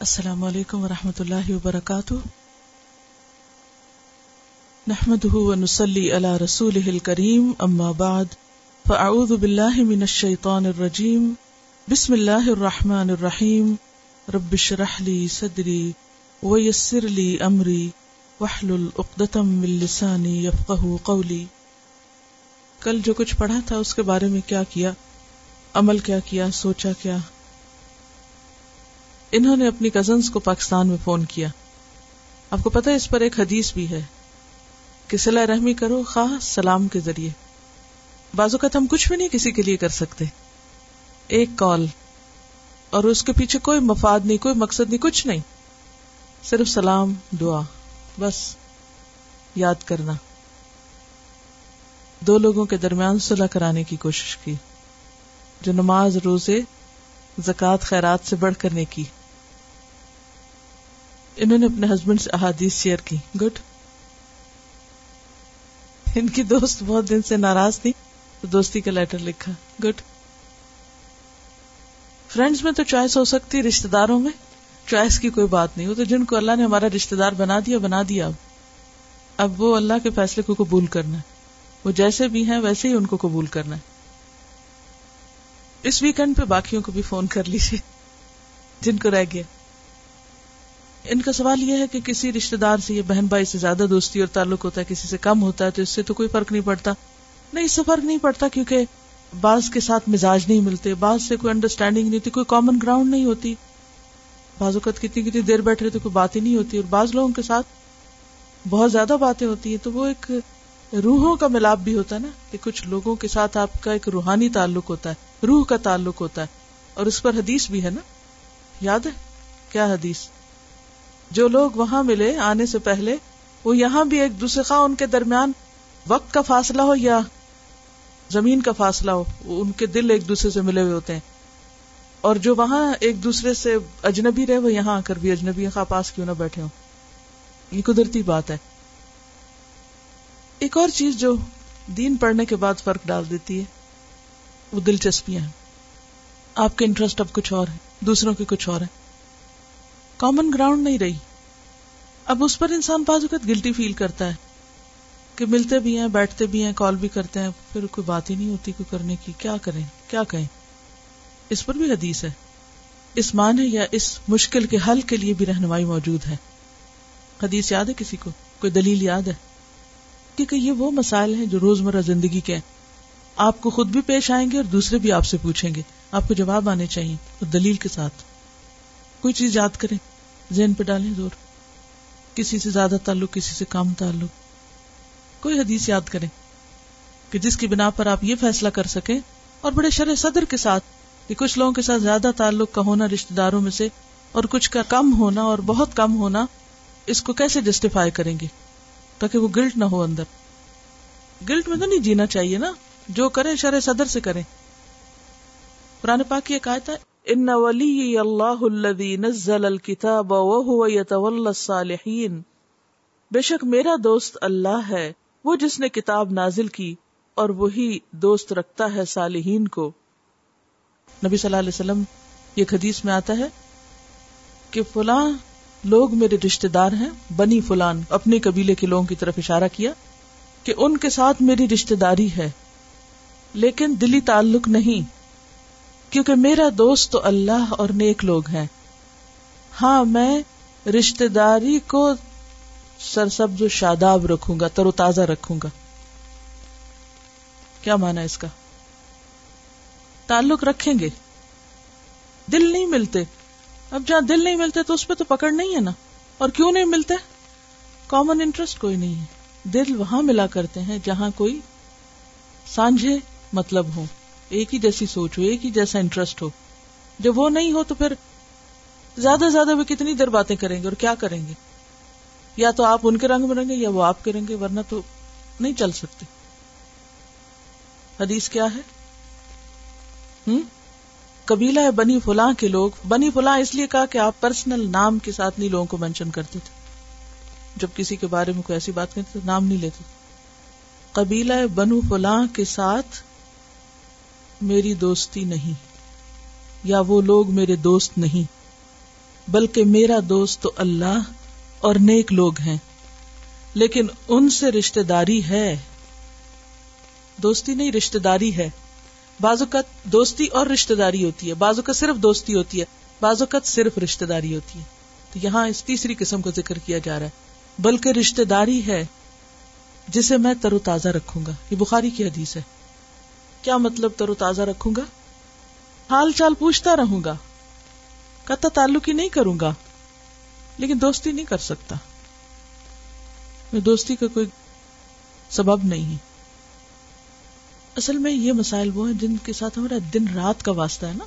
السلام علیکم ورحمۃ اللہ وبرکاتہ۔ نحمد ونسلی علی رسول کریم اما بعد، فاعوذ باللہ من الشیطان الرجیم۔ بسم اللہ الرحمن الرحیم۔ رب شرح لی صدری ویسر لی امری وحلل اقدتم من لسانی یفقہ قولی۔ کل جو کچھ پڑھا تھا اس کے بارے میں کیا کیا؟ عمل کیا کیا؟ سوچا کیا؟ انہوں نے اپنی کزنس کو پاکستان میں فون کیا۔ آپ کو پتا اس پر ایک حدیث بھی ہے کہ صلاح رحمی کرو، خواہ سلام کے ذریعے۔ بازو کا ہم کچھ بھی نہیں کسی کے لیے کر سکتے۔ ایک کال۔ اور اس کے پیچھے کوئی مفاد نہیں، کوئی مقصد نہیں، کچھ نہیں۔ صرف سلام، دعا۔ بس، یاد کرنا۔ دو لوگوں کے درمیان صلاح کرانے کی کوشش کی، جو نماز، روزے، زکوٰۃ، خیرات سے بڑھ کرنے کی انہوں نے اپنے ہسبینڈ سے احادیث شیئر کی۔ گڈ ان کی دوست بہت دن سے ناراض تھی، تو دوستی کا لیٹر لکھا۔ گڈ فرینڈس میں تو چوائس ہو سکتی رشتے داروں میں چوائس کی کوئی بات نہیں۔ وہ تو جن کو اللہ نے ہمارا رشتے دار بنا دیا بنا دیا۔ اب اب وہ اللہ کے فیصلے کو قبول کرنا ہے۔ وہ جیسے بھی ہیں، ویسے ہی ان کو قبول کرنا ہے۔ اس ویکینڈ پہ باقیوں کو بھی فون کر لیجیے جن کو رہ گیا۔ ان کا سوال یہ ہے کہ کسی رشتے دار سے یہ بہن بھائی سے زیادہ دوستی اور تعلق ہوتا ہے، کسی سے کم ہوتا ہے، تو اس سے تو کوئی فرق نہیں پڑتا۔ نہیں، اس سے فرق نہیں پڑتا کیونکہ بعض کے ساتھ مزاج نہیں ملتے، بعض سے کوئی انڈرسٹینڈنگ نہیں ہوتی، کوئی کامن گراؤنڈ نہیں ہوتی۔ بعض اوقات کتنی کتنی دیر بیٹھ رہے تو کوئی بات ہی نہیں ہوتی، اور بعض لوگوں کے ساتھ بہت زیادہ باتیں ہوتی ہیں۔ تو وہ ایک روحوں کا ملاپ بھی ہوتا ہے نا، کہ کچھ لوگوں کے ساتھ آپ کا ایک روحانی تعلق ہوتا ہے، روح کا تعلق ہوتا ہے۔ اور اس پر حدیث بھی ہے نا؟ یاد ہے؟ کیا حدیث؟ جو لوگ وہاں ملے آنے سے پہلے، وہ یہاں بھی ایک دوسرے خواہ ان کے درمیان وقت کا فاصلہ ہو یا زمین کا فاصلہ ہو ان کے دل ایک دوسرے سے ملے ہوئے ہوتے ہیں۔ اور جو وہاں ایک دوسرے سے اجنبی رہے، وہ یہاں آ کر بھی اجنبی خواہ پاس کیوں نہ بیٹھے ہوں۔ یہ قدرتی بات ہے۔ ایک اور چیز جو دین پڑھنے کے بعد فرق ڈال دیتی ہے، وہ دلچسپیاں ہیں۔ آپ کے انٹرسٹ اب کچھ اور ہے دوسروں کے کچھ اور ہے کامن گراؤنڈ نہیں رہی۔ اب اس پر انسان بعض اوقات گلٹی فیل کرتا ہے کہ ملتے بھی ہیں، بیٹھتے بھی ہیں کال بھی کرتے ہیں، پھر کوئی بات ہی نہیں ہوتی، کوئی کرنے کی۔ کیا کریں؟ کیا کہیں؟ اس پر بھی حدیث ہے۔ اس معنی یا اس مشکل کے حل کے لیے بھی رہنمائی موجود ہے۔ حدیث یاد ہے کسی کو؟ کوئی دلیل یاد ہے؟ کیونکہ یہ وہ مسائل ہیں جو روزمرہ زندگی کے ہیں۔ آپ کو خود بھی پیش آئیں گے اور دوسرے بھی آپ سے پوچھیں گے۔ آپ کو جواب آنے چاہیے اور دلیل کے ساتھ۔ کوئی چیز یاد کریں۔ ذہن پہ ڈالیں زور۔ کسی سے زیادہ تعلق، کسی سے کم تعلق۔ کوئی حدیث یاد کریں کہ جس کی بنا پر آپ یہ فیصلہ کر سکیں اور بڑے شرح صدر کے ساتھ کہ کچھ لوگوں کے ساتھ زیادہ تعلق کا ہونا رشتے داروں میں سے اور کچھ کا کم ہونا اور بہت کم ہونا اس کو کیسے جسٹیفائی کریں گے؟ تاکہ وہ گلٹ نہ ہو اندر۔ گلٹ میں تو نہیں جینا چاہیے نا۔ جو کریں، شرح صدر سے کریں۔ پرانے پاک کی ایک آیت ہے ان ولی اللہ الذي نزل الكتاب وهو يتولى الصالحين۔ بے شک میرا دوست اللہ ہے، وہ جس نے کتاب نازل کی اور وہی دوست رکھتا ہے صالحین کو۔ نبی صلی اللہ علیہ وسلم، یہ حدیث میں آتا ہے کہ فلاں لوگ میرے رشتے دار ہیں، بنی فلان، اپنے قبیلے کے لوگوں کی طرف اشارہ کیا کہ ان کے ساتھ میری رشتے داری ہے، لیکن دلی تعلق نہیں۔ کیونکہ میرا دوست تو اللہ اور نیک لوگ ہیں۔ ہاں میں رشتے داری کو سرسبز و شاداب رکھوں گا، تر و تازہ رکھوں گا۔ کیا مانا اس کا؟ تعلق رکھیں گے۔ دل نہیں ملتے۔ اب جہاں دل نہیں ملتے تو اس پہ تو پکڑ نہیں ہے نا۔ اور کیوں نہیں ملتے؟ کامن انٹرسٹ کوئی نہیں ہے۔ دل وہاں ملا کرتے ہیں جہاں کوئی سانجھے مطلب ہو ایک ہی جیسی سوچ ہو، ایک ہی جیسا انٹرسٹ ہو۔ جب وہ نہیں ہو تو پھر زیادہ سے زیادہ وہ کتنی دیر باتیں کریں گے اور کیا کریں گے؟ یا تو آپ ان کے رنگ میں رہیں گے یا وہ آپ کے رنگ ورنہ تو نہیں چل سکتے۔ حدیث کیا ہے؟ ہوں قبیلہ ہے بنی فلاں کے لوگ، بنی فلاں اس لیے کہا کہ آپ پرسنل نام کے ساتھ نہیں لوگوں کو مینشن کرتے تھے۔ جب کسی کے بارے میں کوئی ایسی بات کرتے تو نام نہیں لیتے قبیلہ بنو فلاں کے ساتھ میری دوستی نہیں، یا وہ لوگ میرے دوست نہیں، بلکہ میرا دوست تو اللہ اور نیک لوگ ہیں، لیکن ان سے رشتے داری ہے۔ دوستی نہیں رشتے داری ہے۔ بعض اوقات دوستی اور رشتے داری ہوتی ہے، بعض اوقات صرف دوستی ہوتی ہے، بعض اوقات صرف رشتے داری ہوتی ہے۔ تو یہاں اس تیسری قسم کا ذکر کیا جا رہا ہے، بلکہ رشتے داری ہے، جسے میں تر و تازہ رکھوں گا۔ یہ بخاری کی حدیث ہے۔ کیا مطلب تر و تازہ رکھوں گا؟ حال چال پوچھتا رہوں گا۔ قطع تعلق ہی نہیں کروں گا۔ لیکن دوستی نہیں کر سکتا۔ میں دوستی کا کوئی سبب نہیں ہے اصل میں یہ مسائل وہ ہیں جن کے ساتھ ہمارا دن رات کا واسطہ ہے نا؟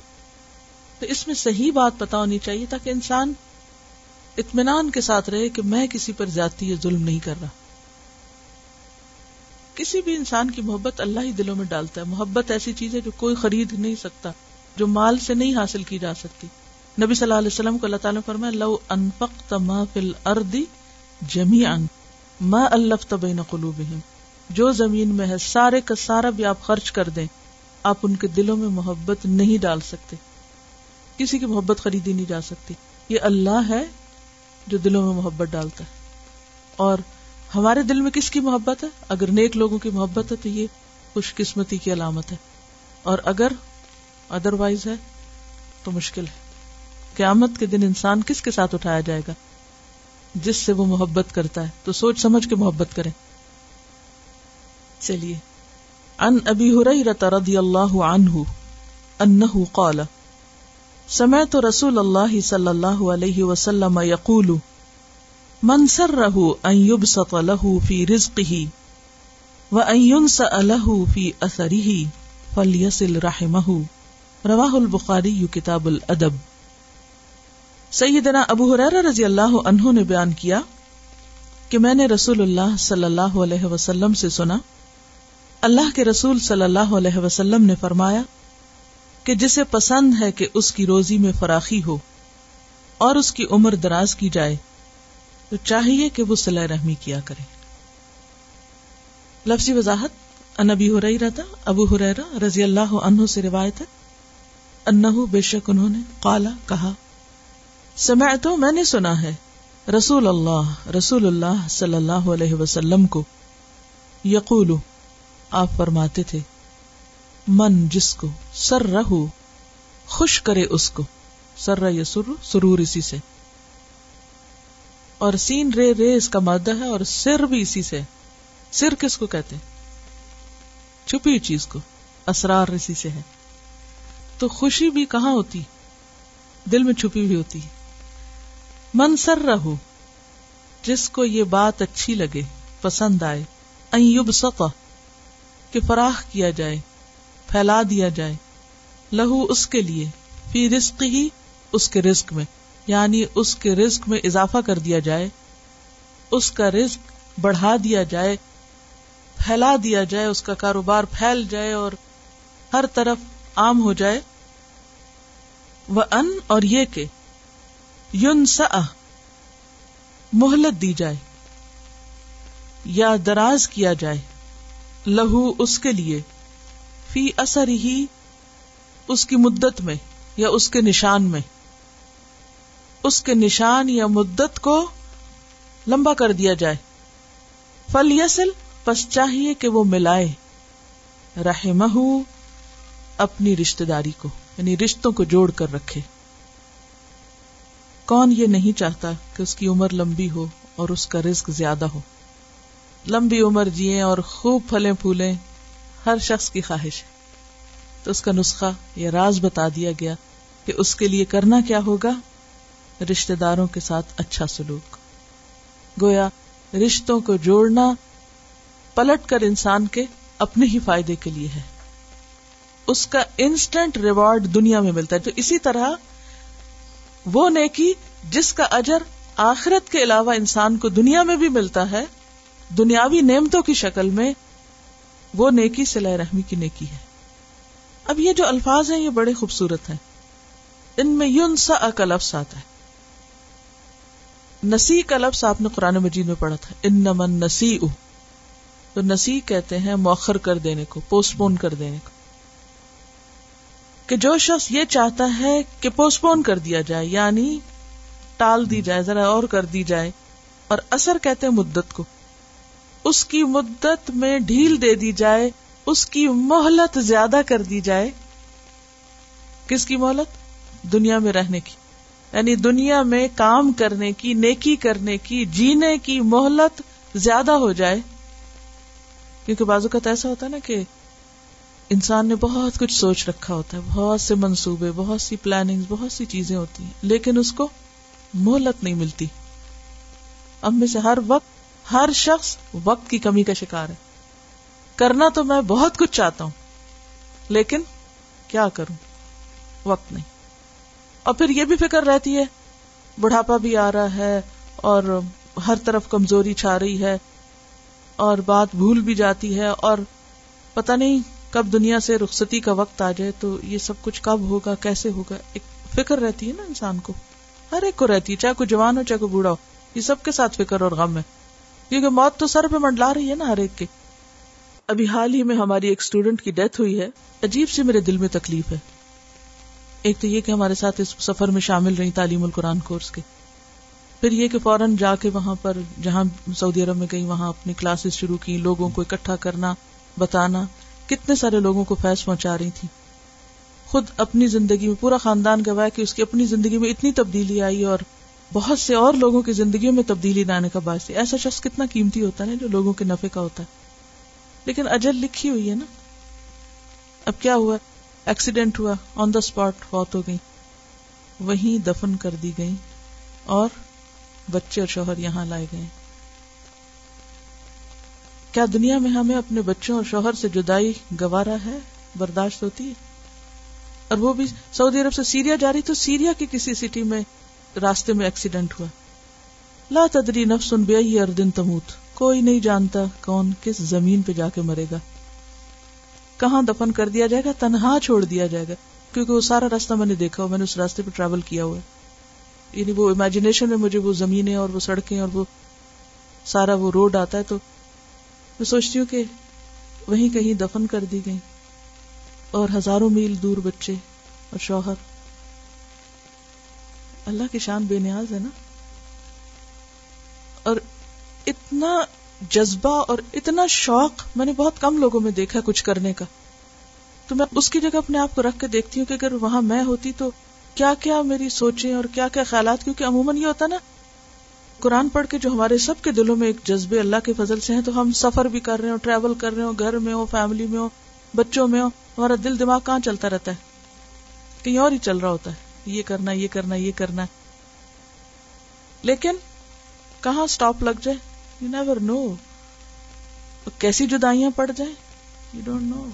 تو اس میں صحیح بات پتا ہونی چاہیے تاکہ انسان اطمینان کے ساتھ رہے کہ میں کسی پر جاتی یا ظلم نہیں کر رہا۔ کسی بھی انسان کی محبت اللہ ہی دلوں میں ڈالتا ہے۔ محبت ایسی چیز ہے جو کوئی خرید نہیں سکتا، جو مال سے نہیں حاصل کی جا سکتی۔ نبی صلی اللہ علیہ وسلم کو اللہ تعالیٰ نے فرمایا، لو انفقت ما فی الارض جميعا ما الفت بین قلوبہم۔ جو زمین میں ہے، سارے کا سارا بھی آپ خرچ کر دیں، آپ ان کے دلوں میں محبت نہیں ڈال سکتے۔ کسی کی محبت خریدی نہیں جا سکتی۔ یہ اللہ ہے جو دلوں میں محبت ڈالتا ہے۔ اور ہمارے دل میں کس کی محبت ہے؟ اگر نیک لوگوں کی محبت ہے تو یہ خوش قسمتی کی علامت ہے۔ اور اگر ادر وائز ہے تو مشکل ہے۔ قیامت کے دن انسان کس کے ساتھ اٹھایا جائے گا؟ جس سے وہ محبت کرتا ہے۔ تو سوچ سمجھ کے محبت کریں۔ چلیے۔ ان ابی ہریرہ رضی اللہ عنہ انه قال، سمعت رسول اللہ صلی اللہ علیہ وسلم یقول من سره ان يبسط له في رزقه وان ينسأ له في اثره فليصل رحمه. رواہ البخاری یو کتاب الادب. سیدنا ابو حرار رضی اللہ عنہ نے بیان کیا کہ میں نے رسول اللہ صلی اللہ علیہ وسلم سے سنا، اللہ کے رسول صلی اللہ علیہ وسلم نے فرمایا کہ جسے پسند ہے کہ اس کی روزی میں فراخی ہو اور اس کی عمر دراز کی جائے۔ تو چاہیے کہ وہ صلاح رحمی کیا کرے۔ لفظی وضاحت انبی ہو رہی رہتا ابو حریرا رضی اللہ عنہ سے روایت ہے۔ انہو بے شک انہوں نے قالا، کہا، سمعتو، میں نے سنا ہے، رسول اللہ رسول اللہ صلی اللہ علیہ وسلم کو۔ یقولو، آپ فرماتے تھے، من جس کو سر رہو خوش کرے اس کو۔ سر یا سر سرور اسی سے۔ اور سین رے رے اس کا مادہ ہے اور سر بھی اسی سے سر کس کو کہتے چھپی چیز کو۔ اسرار اسی سے ہے۔ تو خوشی بھی کہاں ہوتی؟ دل میں چھپی ہوئی ہوتی۔ من سر رہو، جس کو یہ بات اچھی لگے، پسند آئے۔ ایوب سقا کہ فراخ کیا جائے، پھیلا دیا جائے۔ لہو اس کے لیے، فی رزق ہی اس کے رزق میں۔ یعنی اس کے رزق میں اضافہ کر دیا جائے، اس کا رزق بڑھا دیا جائے، پھیلا دیا جائے، اس کا کاروبار پھیل جائے اور ہر طرف عام ہو جائے۔ وہ ان اور یہ کہ یون سا مہلت دی جائے یا دراز کیا جائے، لہو اس کے لیے، فی اثر ہی اس کی مدت میں یا اس کے نشان میں۔ اس کے نشان یا مدت کو لمبا کر دیا جائے۔ فل یسل پس چاہیے کہ وہ ملائے۔ رحمہ اپنی رشتے داری کو یعنی رشتوں کو جوڑ کر رکھے۔ کون یہ نہیں چاہتا کہ اس کی عمر لمبی ہو اور اس کا رزق زیادہ ہو؟ لمبی عمر جیے اور خوب پھلے پھولے ہر شخص کی خواہش ہے۔ تو اس کا نسخہ یا راز بتا دیا گیا کہ اس کے لیے کرنا کیا ہوگا؟ رشتے داروں کے ساتھ اچھا سلوک۔ گویا رشتوں کو جوڑنا پلٹ کر انسان کے اپنے ہی فائدے کے لیے ہے۔ اس کا انسٹنٹ ریوارڈ دنیا میں ملتا ہے۔ تو اسی طرح وہ نیکی جس کا اجر آخرت کے علاوہ انسان کو دنیا میں بھی ملتا ہے، دنیاوی نعمتوں کی شکل میں وہ نیکی سلا رحمی کی نیکی ہے۔ اب یہ جو الفاظ ہیں، یہ بڑے خوبصورت ہیں۔ ان میں یون سا کا لفظ آتا ہے۔ نسی کا لفظ آپ نے قرآن مجید میں پڑھا تھا ان نمن نسی تو نسی کہتے ہیں موخر کر دینے کو پوسٹ پون کر دینے کو۔ کہ جو شخص یہ چاہتا ہے کہ پوسٹ پون کر دیا جائے یعنی ٹال دی جائے، ذرا اور کر دی جائے، اور اثر کہتے ہیں مدت کو۔ اس کی مدت میں ڈھیل دے دی جائے، اس کی مہلت زیادہ کر دی جائے۔ کس کی مہلت؟ دنیا میں رہنے کی۔ یعنی دنیا میں کام کرنے کی، نیکی کرنے کی، جینے کی مہلت زیادہ ہو جائے۔ کیونکہ بازو کا ایسا ہوتا ہے نا کہ انسان نے بہت کچھ سوچ رکھا ہوتا ہے، بہت سے منصوبے، بہت سی پلاننگ بہت سی چیزیں ہوتی ہیں، لیکن اس کو مہلت نہیں ملتی۔ اب میں سے ہر وقت، ہر شخص وقت کی کمی کا شکار ہے۔ کرنا تو میں بہت کچھ چاہتا ہوں، لیکن کیا کروں؟ وقت نہیں۔ اور پھر یہ بھی فکر رہتی ہے، بڑھاپا بھی آ رہا ہے اور ہر طرف کمزوری چھا رہی ہے اور بات بھول بھی جاتی ہے اور پتہ نہیں کب دنیا سے رخصتی کا وقت آ جائے تو یہ سب کچھ کب ہوگا، کیسے ہوگا؟ ایک فکر رہتی ہے نا انسان کو۔ ہر ایک کو رہتی ہے، چاہے کوئی جوان ہو، چاہے کوئی بوڑھا ہو، یہ سب کے ساتھ فکر اور غم ہے۔ کیونکہ موت تو سر پہ منڈلا رہی ہے نا ہر ایک کے ابھی حال ہی میں ہماری ایک اسٹوڈینٹ کی ڈیتھ ہوئی ہے۔ عجیب سے میرے دل میں تکلیف ہے۔ ایک تو یہ کہ ہمارے ساتھ اس سفر میں شامل رہی تعلیم القرآن کورس کے۔ پھر یہ کہ فوراً جا کے وہاں پر جہاں سعودی عرب میں گئی، وہاں اپنی کلاسز شروع کی لوگوں کو اکٹھا کرنا، بتانا، کتنے سارے لوگوں کو فیض پہنچا رہی تھی خود اپنی زندگی میں پورا خاندان گواہ کہ اس کی اپنی زندگی میں اتنی تبدیلی آئی اور بہت سے اور لوگوں کی زندگیوں میں تبدیلی لانے کا باعث ایسا شخص کتنا قیمتی ہوتا ہے جو لوگوں کے نفے کا ہوتا ہے۔ لیکن اجل لکھی ہوئی ہے نا۔ اب کیا ہوا؟ ایکسیڈینٹ ہوا آن دا اسپاٹ فوت ہو گئی وہیں دفن کر دی گئی اور بچے اور شوہر یہاں لائے گئے۔ کیا دنیا میں ہمیں اپنے بچوں اور شوہر سے جدائی گوارا ہے، برداشت ہوتی ہے؟ اور وہ بھی سعودی عرب سے سیریا جا رہی تو سیریا کی کسی سٹی میں راستے میں ایکسیڈنٹ ہوا۔ لا تدری نفسن بے اردن تموت، کوئی نہیں جانتا کون کس زمین پہ جا کے مرے گا۔ کہاں دفن کر دیا جائے گا؟ تنہا چھوڑ دیا جائے گا۔ کیونکہ وہ سارا راستہ میں نے دیکھا ہو میں نے اس راستے پہ ٹریول کیا ہوا ہے۔ یعنی وہ امیجنیشن میں مجھے وہ زمینیں اور وہ سڑکیں اور وہ سارا وہ روڈ آتا ہے تو میں سوچتی ہوں کہ وہیں کہیں دفن کر دی گئی اور ہزاروں میل دور بچے اور شوہر۔ اللہ کی شان بے نیاز ہے نا؟ اور اتنا جذبہ اور اتنا شوق میں نے بہت کم لوگوں میں دیکھا کچھ کرنے کا۔ تو میں اس کی جگہ اپنے آپ کو رکھ کے دیکھتی ہوں کہ اگر وہاں میں ہوتی تو کیا کیا میری سوچیں اور کیا کیا خیالات؟ کیونکہ عموماً یہ ہوتا نا، قرآن پڑھ کے جو ہمارے سب کے دلوں میں ایک جذبے اللہ کے فضل سے ہیں، تو ہم سفر بھی کر رہے ہو ٹریول کر رہے ہو گھر میں ہو فیملی میں ہو بچوں میں ہو ہمارا دل دماغ کہاں چلتا رہتا ہے؟ کہیں اور ہی چل رہا ہوتا ہے۔ یہ کرنا یہ کرنا یہ کرنا۔ لیکن کہاں اسٹاپ لگ جائے؟ یو نیور نو کیسی جدائیاں پڑ جائیں؟ یو ڈونٹ نو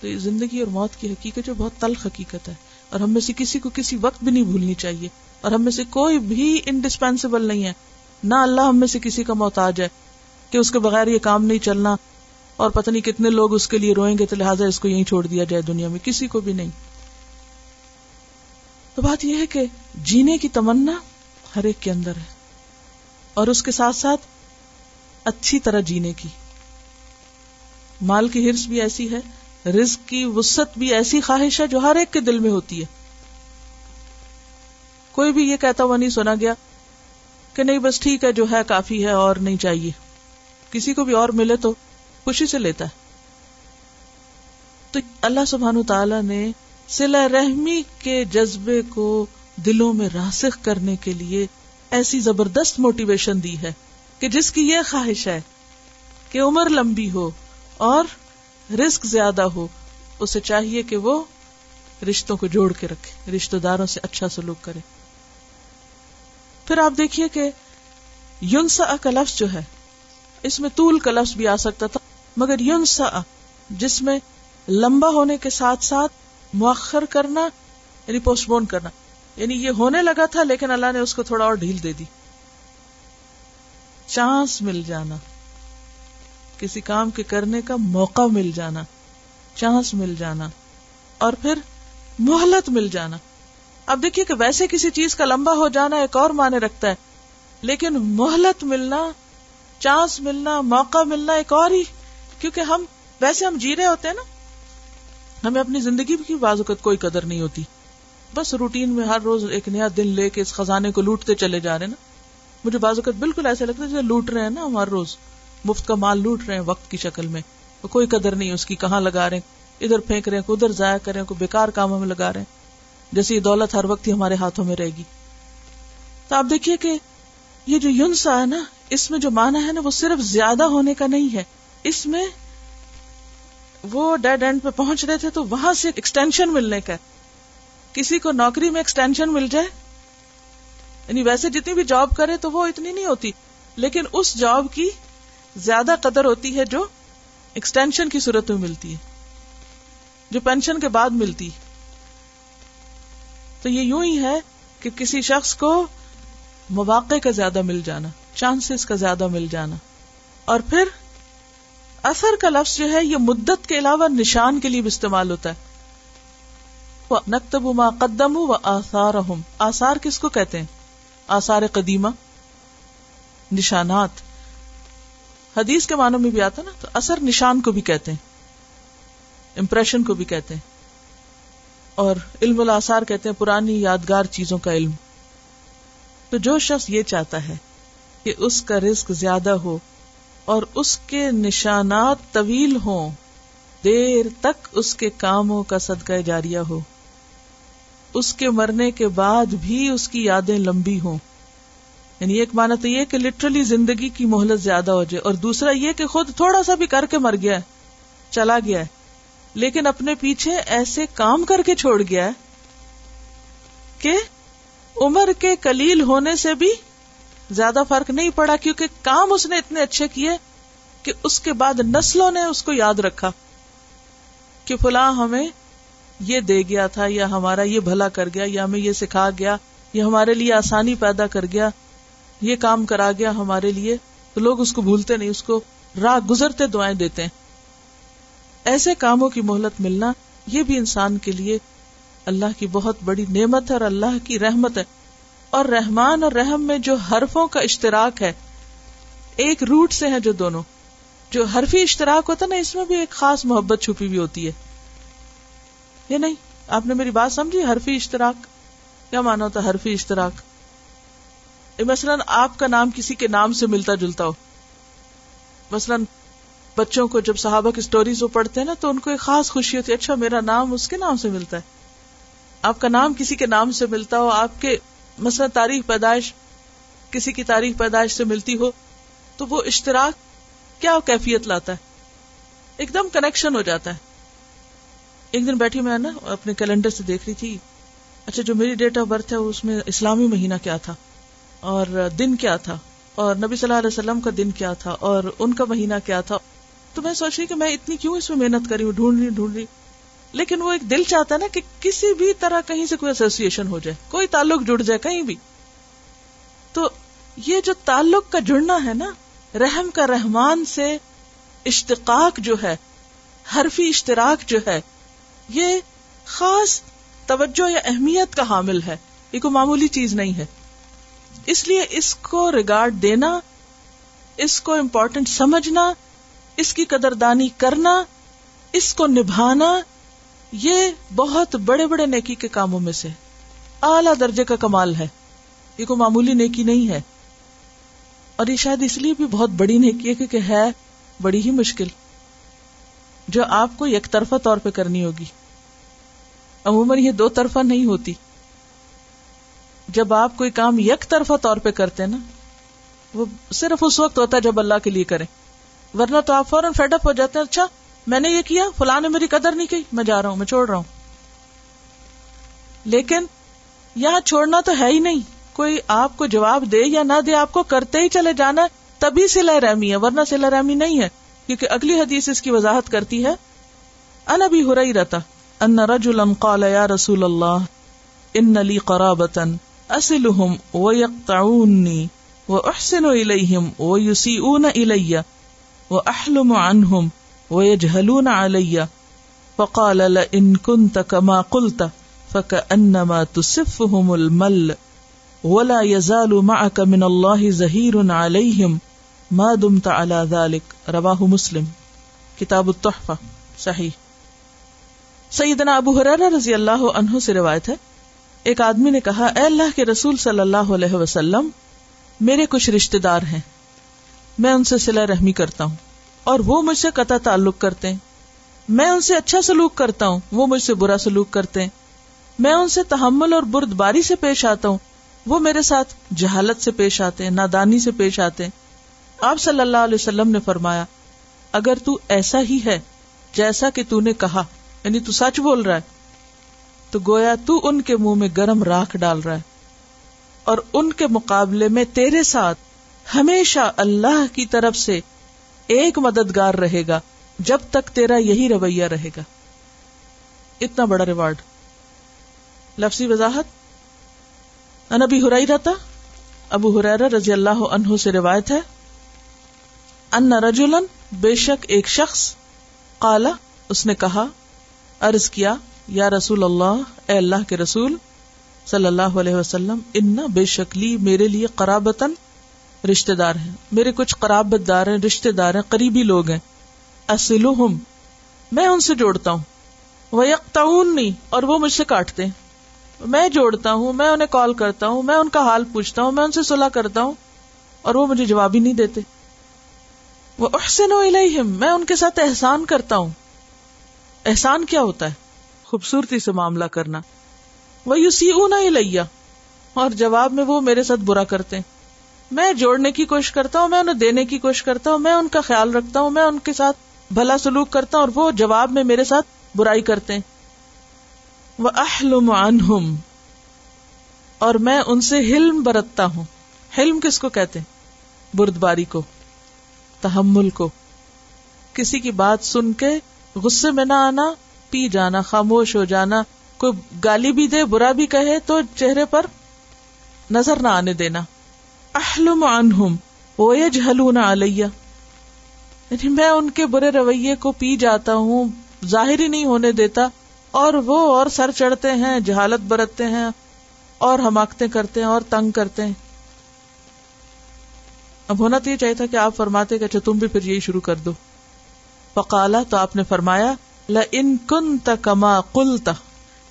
تو یہ زندگی اور موت کی حقیقت جو بہت تلخ حقیقت ہے اور ہم میں سے کسی کو کسی وقت بھی نہیں بھولنی چاہیے اور ہم میں سے کوئی بھی انڈسپینسیبل نہیں ہے۔ نہ اللہ ہم میں سے کسی کا محتاج ہے کہ اس کے بغیر یہ کام نہیں چلنا اور پتہ نہیں کتنے لوگ اس کے لیے روئیں گے تو لہٰذا اس کو یہیں چھوڑ دیا جائے دنیا میں۔ کسی کو بھی نہیں۔ تو بات یہ ہے کہ جینے کی تمنا ہر ایک کے اندر ہے۔ اور اس کے ساتھ ساتھ اچھی طرح جینے کی۔ مال کی ہرس بھی ایسی ہے، رزق کی وسط بھی ایسی خواہش ہے جو ہر ایک کے دل میں ہوتی ہے۔ کوئی بھی یہ کہتا ہوا نہیں سنا گیا کہ نہیں، بس ٹھیک ہے، جو ہے کافی ہے اور نہیں چاہیے۔ کسی کو بھی اور ملے تو خوشی سے لیتا ہے۔ تو اللہ سبحان تعالی نے سلا رحمی کے جذبے کو دلوں میں راسخ کرنے کے لیے ایسی زبردست موٹیویشن دی ہے کہ جس کی یہ خواہش ہے کہ عمر لمبی ہو اور رسک زیادہ ہو، اسے چاہیے کہ وہ رشتوں کو جوڑ کے رکھے رشتے داروں سے اچھا سلوک کرے۔ پھر آپ دیکھیے کہ یونسا کا لفظ جو ہے، اس میں طول کا لفظ بھی آ سکتا تھا، مگر یونسا جس میں لمبا ہونے کے ساتھ ساتھ مؤخر کرنا یعنی پوسٹ بون کرنا۔ یعنی یہ ہونے لگا تھا لیکن اللہ نے اس کو تھوڑا اور ڈھیل دے دی۔ چانس مل جانا۔ کسی کام کے کرنے کا موقع مل جانا۔ چانس مل جانا۔ اور پھر مہلت مل جانا۔ اب دیکھیے کہ ویسے کسی چیز کا لمبا ہو جانا ایک اور معنی رکھتا ہے۔ لیکن مہلت ملنا، چانس ملنا، موقع ملنا ایک اور ہی۔ کیونکہ ہم، ویسے ہم جی رہے ہوتے ہیں نا۔ ہمیں اپنی زندگی کی بازوقت کوئی قدر نہیں ہوتی۔ بس روٹین میں ہر روز ایک نیا دن لے کے اس خزانے کو لوٹتے چلے جا رہے ہیں نا۔ مجھے بعض اوقات بالکل ایسا لگتا ہے جیسے لوٹ رہے ہیں نا ہم ہر روز۔ مفت کا مال لوٹ رہے ہیں وقت کی شکل میں۔ کوئی قدر نہیں اس کی کہاں لگا رہے ہیں۔ ادھر پھینک رہے ہیں ادھر ضائع کر رہے ہیں، کوئی بیکار کاموں میں لگا رہے ہیں۔ جیسے یہ دولت ہر وقت ہی ہمارے ہاتھوں میں رہے گی۔ تو آپ دیکھیے کہ یہ جو یونسا ہے نا، اس میں جو مانا ہے نا، وہ صرف زیادہ ہونے کا نہیں ہے۔ اس میں وہ ڈیڈ اینڈ پہ پہنچ رہے تھے تو وہاں سے ایکسٹینشن ملنے کا کسی کو نوکری میں ایکسٹینشن مل جائے؟ یعنی ویسے جتنی بھی جاب کرے تو وہ اتنی نہیں ہوتی، لیکن اس جاب کی زیادہ قدر ہوتی ہے جو ایکسٹینشن کی صورت میں ملتی ہے، جو پینشن کے بعد ملتی تو یہ یوں ہی ہے کہ کسی شخص کو مواقع کا زیادہ مل جانا چانسز کا زیادہ مل جانا۔ اور پھر اثر کا لفظ جو ہے، یہ مدت کے علاوہ نشان کے لیے بھی استعمال ہوتا ہے۔ نقتب ما قدم و آثار آثار کس کو کہتے ہیں؟ آثار قدیمہ، نشانات۔ حدیث کے معنوں میں بھی آتا نا، تو اثر نشان کو بھی کہتے ہیں امپریشن کو بھی کہتے ہیں۔ اور علم الاثار کہتے ہیں، پرانی یادگار چیزوں کا علم۔ تو جو شخص یہ چاہتا ہے کہ اس کا رزق زیادہ ہو اور اس کے نشانات طویل ہوں، دیر تک اس کے کاموں کا صدقہ جاریہ ہو۔ اس کے مرنے کے بعد بھی اس کی یادیں لمبی ہوں۔ یعنی ایک مانا تو یہ کہ لٹرلی زندگی کی مہلت زیادہ ہو جائے اور دوسرا یہ کہ خود تھوڑا سا بھی کر کے مر گیا ہے، چلا گیا ہے۔ لیکن اپنے پیچھے ایسے کام کر کے چھوڑ گیا ہے کہ عمر کے کلیل ہونے سے بھی زیادہ فرق نہیں پڑا، کیونکہ کام اس نے اتنے اچھے کیے کہ اس کے بعد نسلوں نے اس کو یاد رکھا کہ فلاں ہمیں یہ دے گیا تھا یا ہمارا یہ بھلا کر گیا یا ہمیں یہ سکھا گیا یا ہمارے لیے آسانی پیدا کر گیا، یہ کام کرا گیا ہمارے لیے، تو لوگ اس کو بھولتے نہیں، اس کو راہ گزرتے دعائیں دیتے ہیں۔ ایسے کاموں کی مہلت ملنا، یہ بھی انسان کے لیے اللہ کی بہت بڑی نعمت ہے اور اللہ کی رحمت ہے۔ اور رحمان اور رحم میں جو حرفوں کا اشتراک ہے، ایک روٹ سے ہے جو دونوں۔ جو حرفی اشتراک ہوتا ہے نا، اس میں بھی ایک خاص محبت چھپی ہوئی ہوتی ہے۔ یہ نہیں، آپ نے میری بات سمجھی، حرفی اشتراک۔ کیا مانا ہوتا حرفی اشتراک؟ مثلاً آپ کا نام کسی کے نام سے ملتا جلتا ہو۔ مثلاً بچوں کو جب صحابہ کی سٹوریز وہ پڑھتے ہیں نا، تو ان کو ایک خاص خوشی ہوتی ہے اچھا میرا نام اس کے نام سے ملتا ہے۔ آپ کا نام کسی کے نام سے ملتا ہو، آپ کے مثلا تاریخ پیدائش کسی کی تاریخ پیدائش سے ملتی ہو، تو وہ اشتراک کیا کیفیت لاتا ہے؟ ایک دم کنیکشن ہو جاتا ہے۔ ایک دن بیٹھی میں نا اپنے کیلنڈر سے دیکھ رہی تھی اچھا جو میری ڈیٹ آف برتھ ہے اس میں اسلامی مہینہ کیا تھا؟ اور دن کیا تھا؟ اور نبی صلی اللہ علیہ وسلم کا دن کیا تھا؟ اور ان کا مہینہ کیا تھا؟ تو میں سوچ رہی کہ میں اتنی کیوں اس میں محنت کری ہوں، ڈھونڈ رہی ڈھونڈ رہی لیکن وہ ایک دل چاہتا ہے نا کہ کسی بھی طرح کہیں سے کوئی ایسوسیشن ہو جائے، کوئی تعلق جڑ جائے کہیں بھی۔ تو یہ جو تعلق کا جڑنا ہے نا، رحم کا رحمان سے اشتقاق جو ہے، حرفی اشتراک جو ہے یہ خاص توجہ یا اہمیت کا حامل ہے۔ یہ کوئی معمولی چیز نہیں ہے۔ اس لیے اس کو ریگارڈ دینا، اس کو امپورٹنٹ سمجھنا، اس کی قدردانی کرنا، اس کو نبھانا، یہ بہت بڑے بڑے نیکی کے کاموں میں سے اعلی درجے کا کمال ہے۔ یہ کوئی معمولی نیکی نہیں ہے۔ اور یہ شاید اس لیے بھی بہت بڑی نیکی ہے کیونکہ ہے بڑی ہی مشکل۔ جو آپ کو یک طرفہ طور پہ کرنی ہوگی۔ عموماً یہ دو طرفہ نہیں ہوتی۔ جب آپ کوئی کام یک طرفہ طور پہ کرتے ہیں نا، وہ صرف اس وقت ہوتا ہے جب اللہ کے لیے کریں۔ ورنہ تو آپ فوراً فیڈ اپ ہو جاتے ہیں اچھا میں نے یہ کیا، فلاں نے میری قدر نہیں کی، میں جا رہا ہوں، میں چھوڑ رہا ہوں۔ لیکن یہاں چھوڑنا تو ہے ہی نہیں۔ کوئی آپ کو جواب دے یا نہ دے، آپ کو کرتے ہی چلے جانا، تبھی سلا رحمی ہے، ورنہ سلا رحمی نہیں ہے۔ کیونکہ اگلی حدیث اس کی وضاحت کرتی ہے ان ابھی ہو رہی رہتا ان رجلا قال یا رسول اللہ، ان لی قرابتا اسلهم ويقطعوني واحسن اليهم ويسيئون الي واحلم عنهم ويجهلون علي فقال لئن كنت كما قلت فكأنما تصفهم المل ولا يزال معك من الله زهير عليهم ما دمت على ذلك؟ رواه مسلم. کتاب التحفہ صحیح. سیدنا ابو حرار رضی اللہ عنہ سے روایت ہے۔ ایک آدمی نے کہا، اے اللہ کے رسول صلی اللہ علیہ وسلم، میرے کچھ رشتے دار ہیں۔ میں ان سے سلا رحمی کرتا ہوں، اور وہ مجھ سے قطع تعلق کرتے ہیں۔ میں ان سے اچھا سلوک کرتا ہوں، وہ مجھ سے برا سلوک کرتے ہیں۔ میں ان سے تحمل اور برد باری سے پیش آتا ہوں، وہ میرے ساتھ جہالت سے پیش آتے ہیں، نادانی سے پیش آتے ہیں۔ آپ صلی اللہ علیہ وسلم نے فرمایا، اگر تو ایسا ہی ہے جیسا کہ تو نے کہا یعنی تو سچ بول رہا ہے، تو گویا تو ان کے منہ میں گرم راکھ ڈال رہا ہے اور ان کے مقابلے میں تیرے ساتھ ہمیشہ اللہ کی طرف سے ایک مددگار رہے گا جب تک تیرا یہی رویہ رہے گا۔ اتنا بڑا ریوارڈ۔ لفظی وضاحت؟ انبی ہرائی رہتا ابو ہرا رضی اللہ عنہ سے روایت ہے۔ ان رجولن بے شک ایک شخص کالا اس نے کہا ارض کیا، یا رسول اللہ، اے اللہ کے رسول، صلی اللہ علیہ وسلم ان بے شکلی میرے لیے قرابتن رشتے دار ہیں۔ میرے کچھ قرابت دار ہیں رشتے دار ہیں، قریبی لوگ ہیں۔ اصلوہم میں ان سے جوڑتا ہوں۔ وہ یکتاون نہیں اور وہ مجھ سے کاٹتے ہیں۔ میں جوڑتا ہوں، میں انہیں کال کرتا ہوں، میں ان کا حال پوچھتا ہوں، میں ان سے صلاح کرتا ہوں، اور وہ مجھے جواب ہی نہیں دیتے۔ وہ احسن و میں ان کے ساتھ احسان کرتا ہوں۔ احسان کیا ہوتا ہے؟ خوبصورتی سے معاملہ کرنا۔ وہ یو سی اون اور جواب میں وہ میرے ساتھ برا کرتے ہیں۔ میں جوڑنے کی کوشش کرتا ہوں، میں انہیں دینے کی کوشش کرتا ہوں، میں ان کا خیال رکھتا ہوں، میں ان کے ساتھ بھلا سلوک کرتا ہوں، اور وہ جواب میں میرے ساتھ برائی کرتے ہیں۔ وہ اہلم عنہم اور میں ان سے حلم برتتا ہوں۔ حلم کس کو کہتے ہیں؟ برد باری کو۔ تحمل کو۔ کسی کی بات سن کے غصے میں نہ آنا، پی جانا، خاموش ہو جانا، کوئی گالی بھی دے، برا بھی کہے تو چہرے پر نظر نہ آنے دینا۔ احلم عنہم ویجہلون علیہ۔ یعنی میں ان کے برے رویے کو پی جاتا ہوں، ظاہر ہی نہیں ہونے دیتا، اور وہ اور سر چڑھتے ہیں، جہالت برتتے ہیں، اور حماقتیں کرتے ہیں، اور تنگ کرتے ہیں۔ اب ہونا تو یہ چاہیے تھا کہ آپ فرماتے کہ اچھا تم بھی پھر یہی شروع کر دو۔ فقالا تو آپ نے فرمایا ل ان کن کما کلتا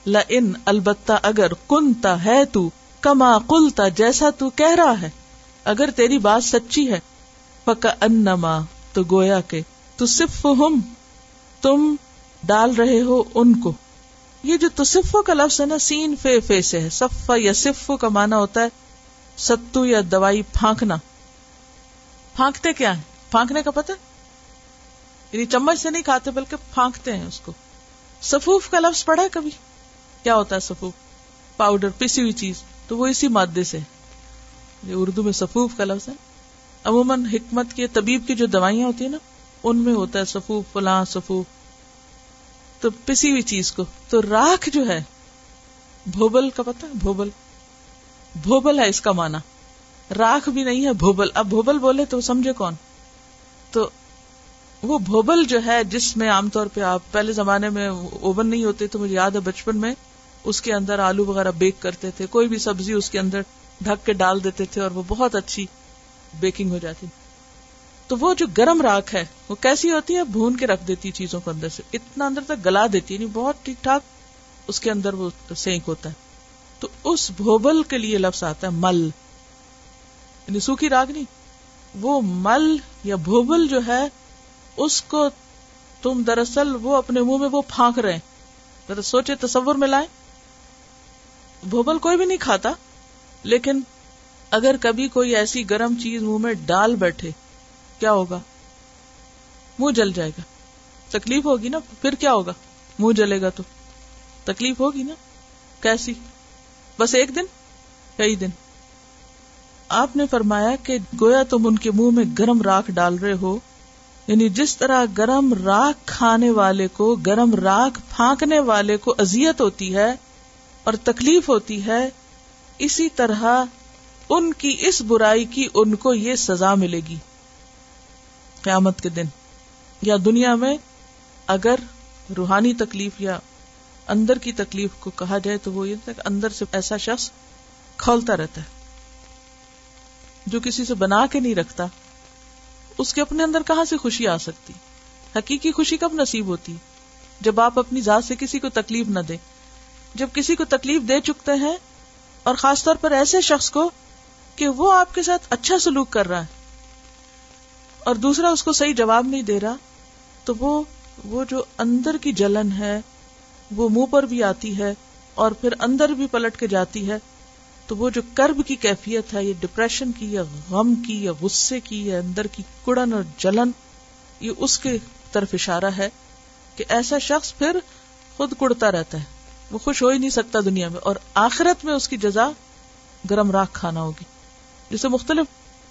ل ان البتہ اگر کنتا ہے تو کما کلتا جیسا تو کہہ رہا ہے، اگر تیری بات سچی ہے پکا انما تو گویا کے تو صرف ہم تم ڈال رہے ہو ان کو۔ یہ جو تصفو کا لفظ ہے نا، سین فے فے سے ہے۔ صفا یا صفو کا مانا ہوتا ہے، ستو یا دوائی پھانکنا۔ پھانکتے کیا ہے پھانکنے کا پتہ؟ یعنی چمچ سے نہیں کھاتے بلکہ پھانکتے ہیں اس کو۔ سفوف کا لفظ پڑا ہے کبھی؟ کیا ہوتا ہے سفوف پاؤڈر پسی ہوئی چیز۔ تو وہ اسی مادے سے اردو میں سفوف کا لفظ ہے۔ عموماً حکمت کے طبیب کی جو دوائیاں ہوتی ہیں نا، ان میں ہوتا ہے سفوف فلاں سفوف تو پسی ہوئی چیز کو۔ تو راکھ جو ہے، بھوبل کا پتا بھوبل۔ بھوبل ہے اس کا مانا راکھ بھی نہیں ہے، بھوبل۔ اب بھوبل بولے تو سمجھے کون؟ تو وہ بھوبل جو ہے، جس میں عام طور پہ آپ پہلے زمانے میں اوون نہیں ہوتے تو مجھے یاد ہے بچپن میں، اس کے اندر آلو وغیرہ بیک کرتے تھے۔ کوئی بھی سبزی اس کے اندر ڈھک کے ڈال دیتے تھے اور وہ بہت اچھی بیکنگ ہو جاتی۔ تو وہ جو گرم راک ہے، وہ کیسی ہوتی ہے؟ بھون کے رکھ دیتی چیزوں کو اندر سے۔ اتنا اندر تک گلا دیتی یعنی بہت ٹھیک ٹھاک اس کے اندر وہ سینک ہوتا ہے۔ تو اس بھوبل کے لیے لفظ آتا ہے مل۔ یعنی سوکھی راگ نہیں، وہ مل یا بھوبل جو ہے، اس کو تم دراصل وہ اپنے منہ میں وہ پھانک رہے ذرا سوچے، تصور میں لائیں۔ بھوبل کوئی بھی نہیں کھاتا، لیکن اگر کبھی کوئی ایسی گرم چیز منہ میں ڈال بیٹھے، کیا ہوگا؟ منہ جل جائے گا۔ تکلیف ہوگی نا، پھر کیا ہوگا؟ منہ جلے گا تو۔ تکلیف ہوگی نا؟ کیسی؟ بس ایک دن، کئی دن۔ آپ نے فرمایا کہ گویا تم ان کے منہ میں گرم راکھ ڈال رہے ہو۔ یعنی جس طرح گرم راکھ کھانے والے کو، گرم راکھ پھانکنے والے کو ازیت ہوتی ہے اور تکلیف ہوتی ہے، اسی طرح ان کی اس برائی کی ان کو یہ سزا ملے گی۔ قیامت کے دن یا دنیا میں اگر روحانی تکلیف یا اندر کی تکلیف کو کہا جائے تو وہ یہ اندر سے ایسا شخص کھولتا رہتا ہے۔ جو کسی سے بنا کے نہیں رکھتا، اس کے اپنے اندر کہاں سے خوشی آ سکتی؟ حقیقی خوشی کب نصیب ہوتی؟ جب آپ اپنی ذات سے کسی کو تکلیف نہ دیں، جب کسی کو تکلیف دے چکتے ہیں، اور خاص طور پر ایسے شخص کو کہ وہ آپ کے ساتھ اچھا سلوک کر رہا ہے، اور دوسرا اس کو صحیح جواب نہیں دے رہا، تو وہ وہ جو اندر کی جلن ہے، وہ منہ پر بھی آتی ہے اور پھر اندر بھی پلٹ کے جاتی ہے تو وہ جو کرب کی کیفیت ہے، یہ ڈپریشن کی، یا غم کی، یا غصے کی، یا اندر کی کڑن اور جلن، یہ اس کے طرف اشارہ ہے کہ ایسا شخص پھر خود کڑتا رہتا ہے۔ وہ خوش ہو ہی نہیں سکتا دنیا میں اور آخرت میں اس کی جزا گرم راک کھانا ہوگی۔ جسے مختلف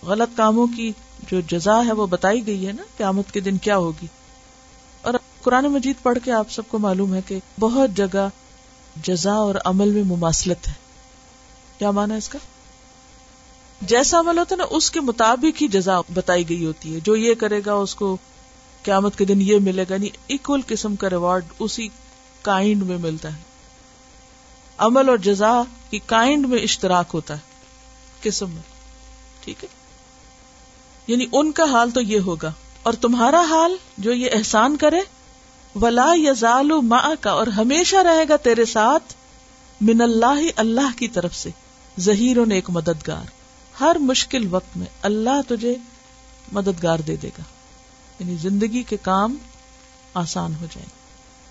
غلط کاموں کی جو جزا ہے وہ بتائی گئی ہے نا، قیامت کے دن کیا ہوگی۔ اور قرآن مجید پڑھ کے آپ سب کو معلوم ہے کہ بہت جگہ جزا اور عمل میں مماثلت ہے۔ کیا مانا اس کا؟ جیسا عمل ہوتا ہے نا، اس کے مطابق ہی جزا بتائی گئی ہوتی ہے۔ جو یہ کرے گا، اس کو قیامت کے دن یہ ملے گا۔ یعنی نہیں اکول قسم کا ریوارڈ اسی کائنڈ میں ملتا ہے۔ عمل اور جزا کی کائنڈ میں اشتراک ہوتا ہے۔ قسم میں۔ ٹھیک ہے؟ یعنی ان کا حال تو یہ ہوگا۔ اور تمہارا حال جو یہ احسان کرے، ولا یزال کا اور ہمیشہ رہے گا تیرے ساتھ من اللہ اللہ کی طرف سے۔ ظہیر ایک مددگار۔ ہر مشکل وقت میں اللہ تجھے مددگار دے دے گا۔ یعنی زندگی کے کام آسان ہو جائیں۔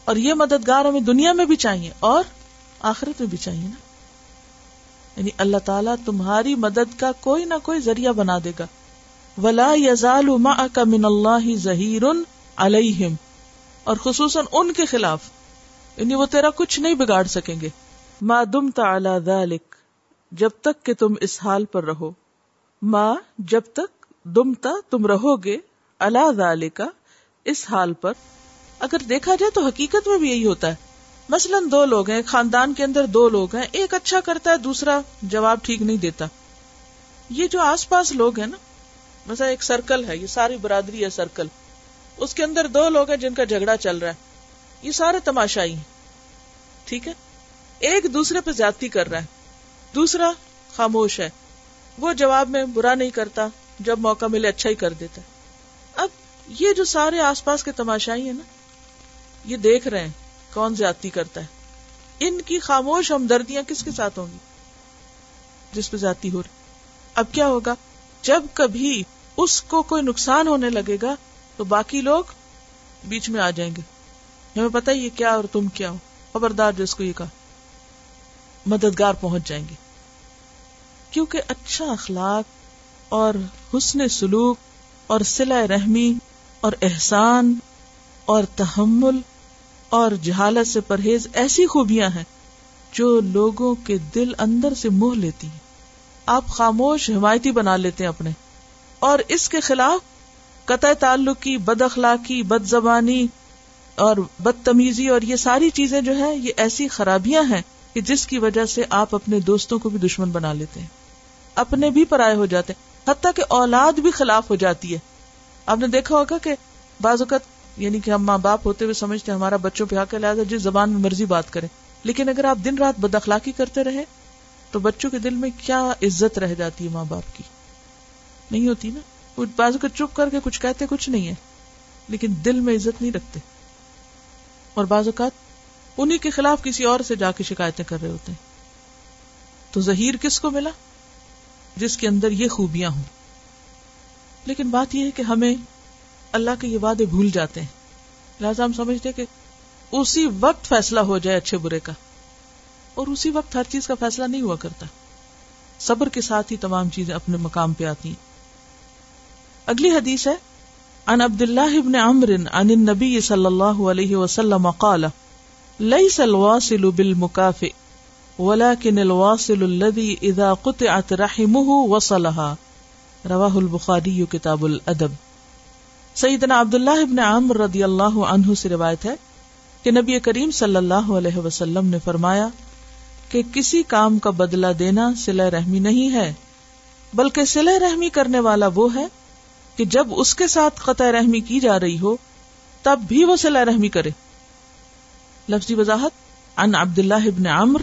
اور یہ مددگار ہمیں دنیا میں بھی چاہیے اور آخرت میں بھی چاہیے نا۔ یعنی اللہ تعالیٰ تمہاری مدد کا کوئی نہ کوئی ذریعہ بنا دے گا۔ ولا یزال کا من اللہ ظہیر علیہم اور خصوصاً ان کے خلاف یعنی وہ تیرا کچھ نہیں بگاڑ سکیں گے۔ ما دم تعلی ذالک جب تک کہ تم اس حال پر رہو۔ ماں جب تک دمتا تم رہو گے اللہ ذالک اس حال پر۔ اگر دیکھا جائے تو حقیقت میں بھی یہی ہوتا ہے۔ مثلاً دو لوگ ہیں، خاندان کے اندر دو لوگ ہیں، ایک اچھا کرتا ہے، دوسرا جواب ٹھیک نہیں دیتا۔ یہ جو آس پاس لوگ ہیں نا، مثلا ایک سرکل ہے، یہ ساری برادری ہے سرکل۔ اس کے اندر دو لوگ ہیں جن کا جھگڑا چل رہا ہے۔ یہ سارے تماشائی ہیں۔ ٹھیک ہے؟ ایک دوسرے پہ زیادتی کر رہا ہے۔ دوسرا خاموش ہے۔ وہ جواب میں برا نہیں کرتا جب موقع ملے اچھا ہی کر دیتا۔ ہے اب یہ جو سارے آس پاس کے تماشائی ہیں نا، یہ دیکھ رہے ہیں کون زیادتی کرتا ہے۔ ان کی خاموش ہمدردیاں کس کے ساتھ ہوں گی؟ جس پہ زیادتی ہو رہی۔ اب کیا ہوگا؟ جب کبھی اس کو کوئی نقصان ہونے لگے گا تو باقی لوگ بیچ میں آ جائیں گے۔ ہمیں پتا یہ کیا اور تم کیا ہو۔ خبردار جو اس کو یہ کہا۔ مددگار پہنچ جائیں گے۔ کیونکہ اچھا اخلاق اور حسن سلوک اور سلا رحمی اور احسان اور تحمل اور جہالت سے پرہیز ایسی خوبیاں ہیں جو لوگوں کے دل اندر سے موہ لیتی ہیں۔ آپ خاموش حمایتی بنا لیتے ہیں اپنے۔ اور اس کے خلاف قطع تعلق کی بد اخلاقی، بد زبانی اور بدتمیزی اور یہ ساری چیزیں جو ہے یہ ایسی خرابیاں ہیں کہ جس کی وجہ سے آپ اپنے دوستوں کو بھی دشمن بنا لیتے ہیں، اپنے بھی پرائے ہو جاتے ہیں، حتیٰ کہ اولاد بھی خلاف ہو جاتی ہے۔ آپ نے دیکھا ہوگا کہ بعض اوقات یعنی کہ ہم ماں باپ ہوتے ہوئے سمجھتے ہیں، ہمارا بچوں پہ آ لہٰذا جس زبان میں مرضی بات کرے لیکن اگر آپ دن رات بد اخلاقی کرتے رہے تو بچوں کے دل میں کیا عزت رہ جاتی ہے ماں باپ کی؟ نہیں ہوتی نا؟ وہ بازو چپ کر کے کچھ کہتے، کچھ نہیں ہے۔ لیکن دل میں عزت نہیں رکھتے۔ اور بعض اوقات انہیں کے خلاف کسی اور سے جا کے شکایتیں کر رہے ہوتے ہیں۔ تو ظہیر کس کو ملا؟ جس کے اندر یہ خوبیاں ہوں۔ لیکن بات یہ ہے کہ ہمیں اللہ کے یہ وعدے بھول جاتے ہیں۔ لہٰذا ہم سمجھتے کہ اسی وقت فیصلہ ہو جائے اچھے برے کا۔ اور اسی وقت ہر چیز کا فیصلہ نہیں ہوا کرتا۔ صبر کے ساتھ ہی تمام چیزیں اپنے مقام پہ آتی ہیں۔ اگلی حدیث ہے ان عبد اللہ ابن عمر عن النبی صلی اللہ علیہ وسلم قال ليس الواصل بالمكافئ، ولكن الواصل الذي اذا قطعت رحمه وصلها. رواه البخاری کتاب الادب سیدنا عبداللہ ابن عامر رضی اللہ عنہ سے روایت ہے کہ نبی کریم صلی اللہ علیہ وسلم نے فرمایا کہ کسی کام کا بدلہ دینا سلح رحمی نہیں ہے، بلکہ سلح رحمی کرنے والا وہ ہے کہ جب اس کے ساتھ قطع رحمی کی جا رہی ہو، تب بھی وہ سلح رحمی کرے۔ لفظی وضاحت ان عبداللہ ابن عمر،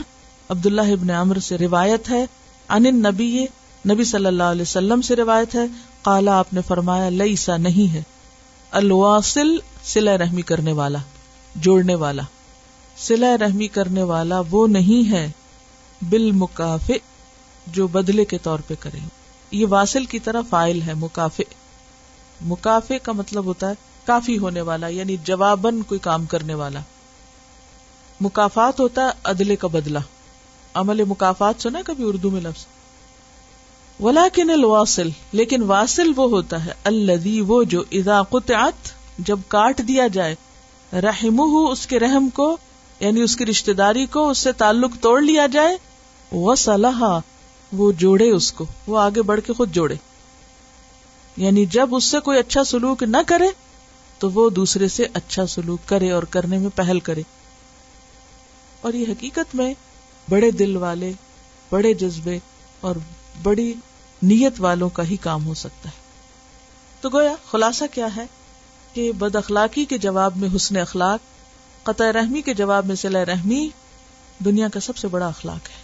عبداللہ ابن عمر سے روایت ہے ان نبی نبی صلی اللہ علیہ وسلم سے روایت ہے کالا آپ نے فرمایا لئی سا نہیں ہے، الواصل سلا رحمی کرنے والا، جوڑنے والا سلا رحمی کرنے والا وہ نہیں ہے بال مکافع جو بدلے کے طور پہ کرے۔ یہ واصل کی طرح فائل ہے مکافع مکافع کا مطلب ہوتا ہے، کافی ہونے والا یعنی جوابن کوئی کام کرنے والا۔ مکافات ہوتا ہے عدلے کا بدلہ۔ عمل مکافات سنا کبھی اردو میں لفظ؟ ولیکن الواصل، لیکن واصل وہ ہوتا ہے الذي وہ جو اذا قطعت، جب کاٹ دیا جائے رحم اس کے رحم کو یعنی اس کی رشتے داری کو، اس سے تعلق توڑ لیا جائے وہ وہ جوڑے اس کو، وہ آگے بڑھ کے خود جوڑے۔ یعنی جب اس سے کوئی اچھا سلوک نہ کرے، تو وہ دوسرے سے اچھا سلوک کرے اور کرنے میں پہل کرے۔ اور یہ حقیقت میں بڑے دل والے، بڑے جذبے اور بڑی نیت والوں کا ہی کام ہو سکتا ہے۔ تو گویا خلاصہ کیا ہے کہ بد اخلاقی کے جواب میں حسن اخلاق، قطع رحمی کے جواب میں صلاح رحمی دنیا کا سب سے بڑا اخلاق ہے۔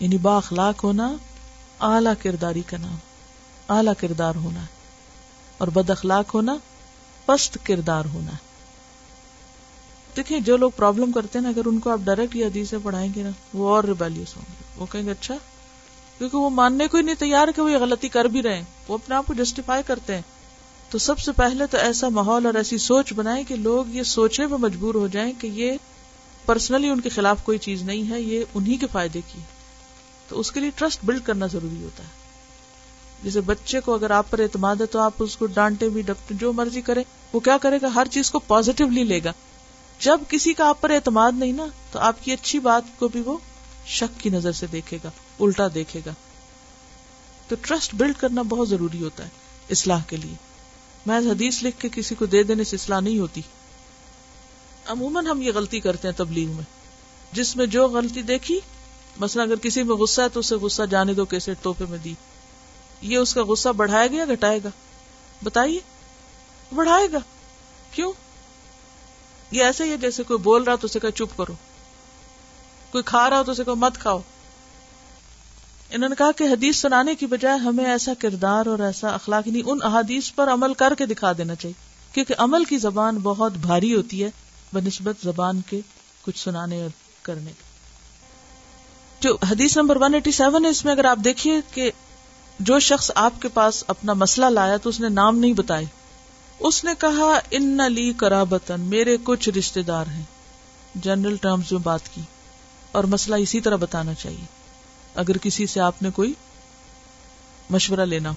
یعنی با اخلاق ہونا، اعلی کرداری کا نام، اعلی کردار ہونا ہے اور بد اخلاق ہونا، پست کردار ہونا۔ ہے دیکھیں، جو لوگ پرابلم کرتے ہیں نا، اگر ان کو آپ ڈائریکٹ حدیث پڑھائیں گے نا، وہ اور ریبیلیس ہوں گے۔ وہ کہیں گے اچھا کیونکہ وہ ماننے کو ہی نہیں تیار کہ وہ یہ غلطی کر بھی رہے ہیں۔ وہ اپنے آپ کو جسٹیفائی کرتے ہیں۔ تو سب سے پہلے تو ایسا ماحول اور ایسی سوچ بنائیں کہ لوگ یہ سوچنے پہ مجبور ہو جائیں کہ یہ پرسنلی ان کے خلاف کوئی چیز نہیں ہے، یہ انہی کے فائدے کی۔ تو اس کے لیے ٹرسٹ بلڈ کرنا ضروری ہوتا ہے۔ جیسے بچے کو اگر آپ پر اعتماد ہے تو آپ اس کو ڈانٹے بھی ڈپٹے جو مرضی کرے وہ کیا کرے گا؟ ہر چیز کو پازیٹیولی لے گا۔ جب کسی کا آپ پر اعتماد نہیں نا، تو آپ کی اچھی بات کو بھی وہ شک کی نظر سے دیکھے گا، الٹا دیکھے گا۔ تو ٹرسٹ بلڈ کرنا بہت ضروری ہوتا ہے اصلاح کے لیے۔ میں حدیث لکھ کے کسی کو دے دینے سے اصلاح نہیں ہوتی۔ عموماً ہم یہ غلطی کرتے ہیں تبلیغ میں۔ جس میں جو غلطی دیکھی، مثلا اگر کسی میں غصہ ہے تو اسے غصہ جانے دو کیسے توحفے میں دی۔ یہ اس کا غصہ بڑھائے گا یا گھٹائے گا؟ بتائیے۔ بڑھائے گا۔ کیوں؟ یہ ایسے ہی ہے جیسے کوئی بول رہا تو اسے کہ چپ کرو۔ کوئی کھا رہا ہو تو اسے کہ مت کھاؤ۔ انہوں نے کہا کہ حدیث سنانے کی بجائے ہمیں ایسا کردار اور ایسا اخلاق نہیں ان احادیث پر عمل کر کے دکھا دینا چاہیے۔ کیونکہ عمل کی زبان بہت بھاری ہوتی ہے، بنسبت زبان کے کچھ سنانے اور کرنے۔ جو حدیث نمبر 187 ہے، اس میں اگر آپ دیکھیے کہ جو شخص آپ کے پاس اپنا مسئلہ لایا تو اس نے نام نہیں بتائے۔ اس نے کہا، ان لی کرابتن میرے کچھ رشتے دار ہیں۔ جنرل ٹرمز میں بات کی۔ اور مسئلہ اسی طرح بتانا چاہیے۔ اگر کسی سے آپ نے کوئی مشورہ لینا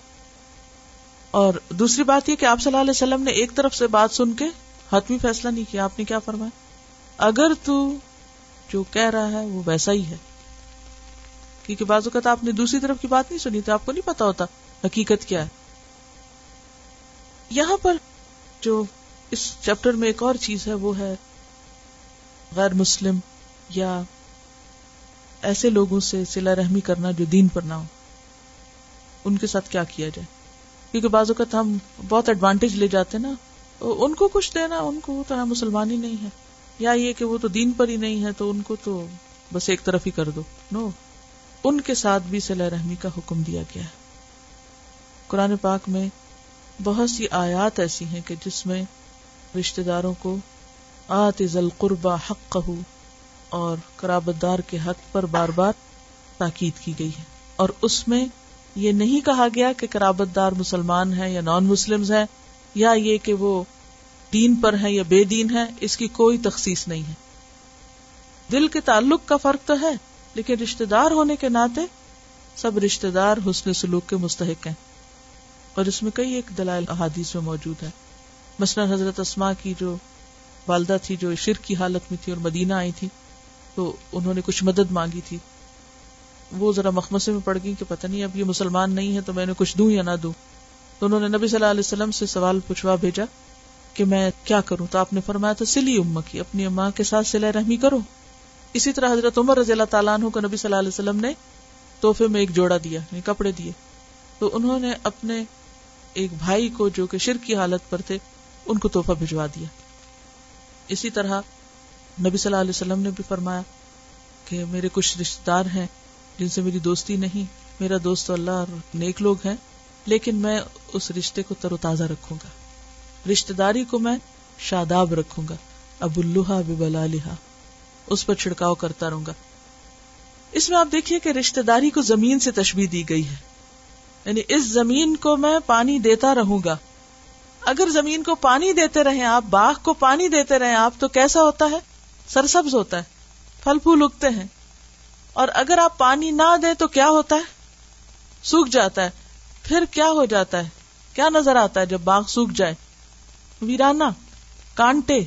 اور دوسری بات یہ کہ آپ صلی اللہ علیہ وسلم نے ایک طرف سے بات سن کے حتمی فیصلہ نہیں کیا۔ آپ نے کیا فرمایا؟ اگر تو جو کہہ رہا ہے وہ ویسا ہی ہے۔ کیونکہ بعض اوقات آپ نے دوسری طرف کی بات نہیں سنی تو آپ کو نہیں پتا ہوتا حقیقت کیا ہے۔ یہاں پر جو اس چیپٹر میں ایک اور چیز ہے، وہ ہے غیر مسلم یا ایسے لوگوں سے سلا رحمی کرنا جو دین پر نہ ہو۔ ان کے ساتھ کیا کیا جائے؟ کیونکہ بعض اوقات ہم بہت ایڈوانٹیج لے جاتے نا ان کو کچھ دینا، ان کو تو مسلمان ہی نہیں ہے یا یہ کہ وہ تو دین پر ہی نہیں ہے تو ان کو تو بس ایک طرف ہی کر دو۔ نو، ان کے ساتھ بھی صلاح رحمی کا حکم دیا گیا ہے۔ قرآن پاک میں بہت سی آیات ایسی ہیں کہ جس میں رشتے داروں کو آت ذل قربا حق اور قرابت دار کے حق پر بار بار تاکید کی گئی ہے۔ اور اس میں یہ نہیں کہا گیا کہ قرابت دار مسلمان ہیں یا نان مسلم ہیں یا یہ کہ وہ دین پر ہیں یا بے دین ہے اس کی کوئی تخصیص نہیں ہے۔ دل کے تعلق کا فرق تو ہے، لیکن رشتے دار ہونے کے ناطے سب رشتے دار حسن سلوک کے مستحق ہیں۔ اور اس میں کئی ایک دلائل احادیث میں موجود ہے مثلا حضرت اسما کی جو والدہ تھی، جو شرک کی حالت میں تھی اور مدینہ آئی تھی، تو انہوں نے کچھ مدد مانگی تھی۔ وہ ذرا مخمسے میں پڑ گئی کہ پتہ نہیں اب یہ مسلمان نہیں ہے تو میں نے کچھ دوں یا نہ دوں۔ تو انہوں نے نبی صلی اللہ علیہ وسلم سے سوال پوچھوا بھیجا کہ میں کیا کروں؟ تو آپ نے فرمایا تو سلی اما کی، اپنی اماں کے ساتھ سلا رحمی کرو۔ اسی طرح حضرت عمر رضی اللہ تعالیٰ عنہ کو نبی صلی اللہ علیہ وسلم نے تحفے میں ایک جوڑا دیا یعنی کپڑے دیے۔ تو انہوں نے اپنے ایک بھائی کو جو کہ شرک کی حالت پر تھے، ان کو تحفہ بھجوا دیا۔ اسی طرح نبی صلی اللہ علیہ وسلم نے بھی فرمایا کہ میرے کچھ رشتے دار ہیں جن سے میری دوستی نہیں، میرا دوست اللہ اور نیک لوگ ہیں، لیکن میں اس رشتے کو تر و تازہ رکھوں گا۔ رشتے داری کو میں شاداب رکھوں گا۔ اب الحا بلا لہا اس پر چھڑکاؤ کرتا رہوں گا۔ اس میں آپ دیکھیے کہ رشتے داری کو زمین سے تشبیح دی گئی ہے۔ یعنی اس زمین کو میں پانی دیتا رہوں گا۔ اگر زمین کو پانی دیتے رہے آپ، باغ کو پانی دیتے رہے آپ، تو کیسا ہوتا ہے؟ سرسبز ہوتا ہے، پھل پھول اگتے ہیں۔ اور اگر آپ پانی نہ دیں تو کیا ہوتا ہے؟ سوکھ جاتا ہے۔ پھر کیا ہو جاتا ہے؟ کیا نظر آتا ہے جب باغ سوکھ جائے؟ ویرانا کانٹے۔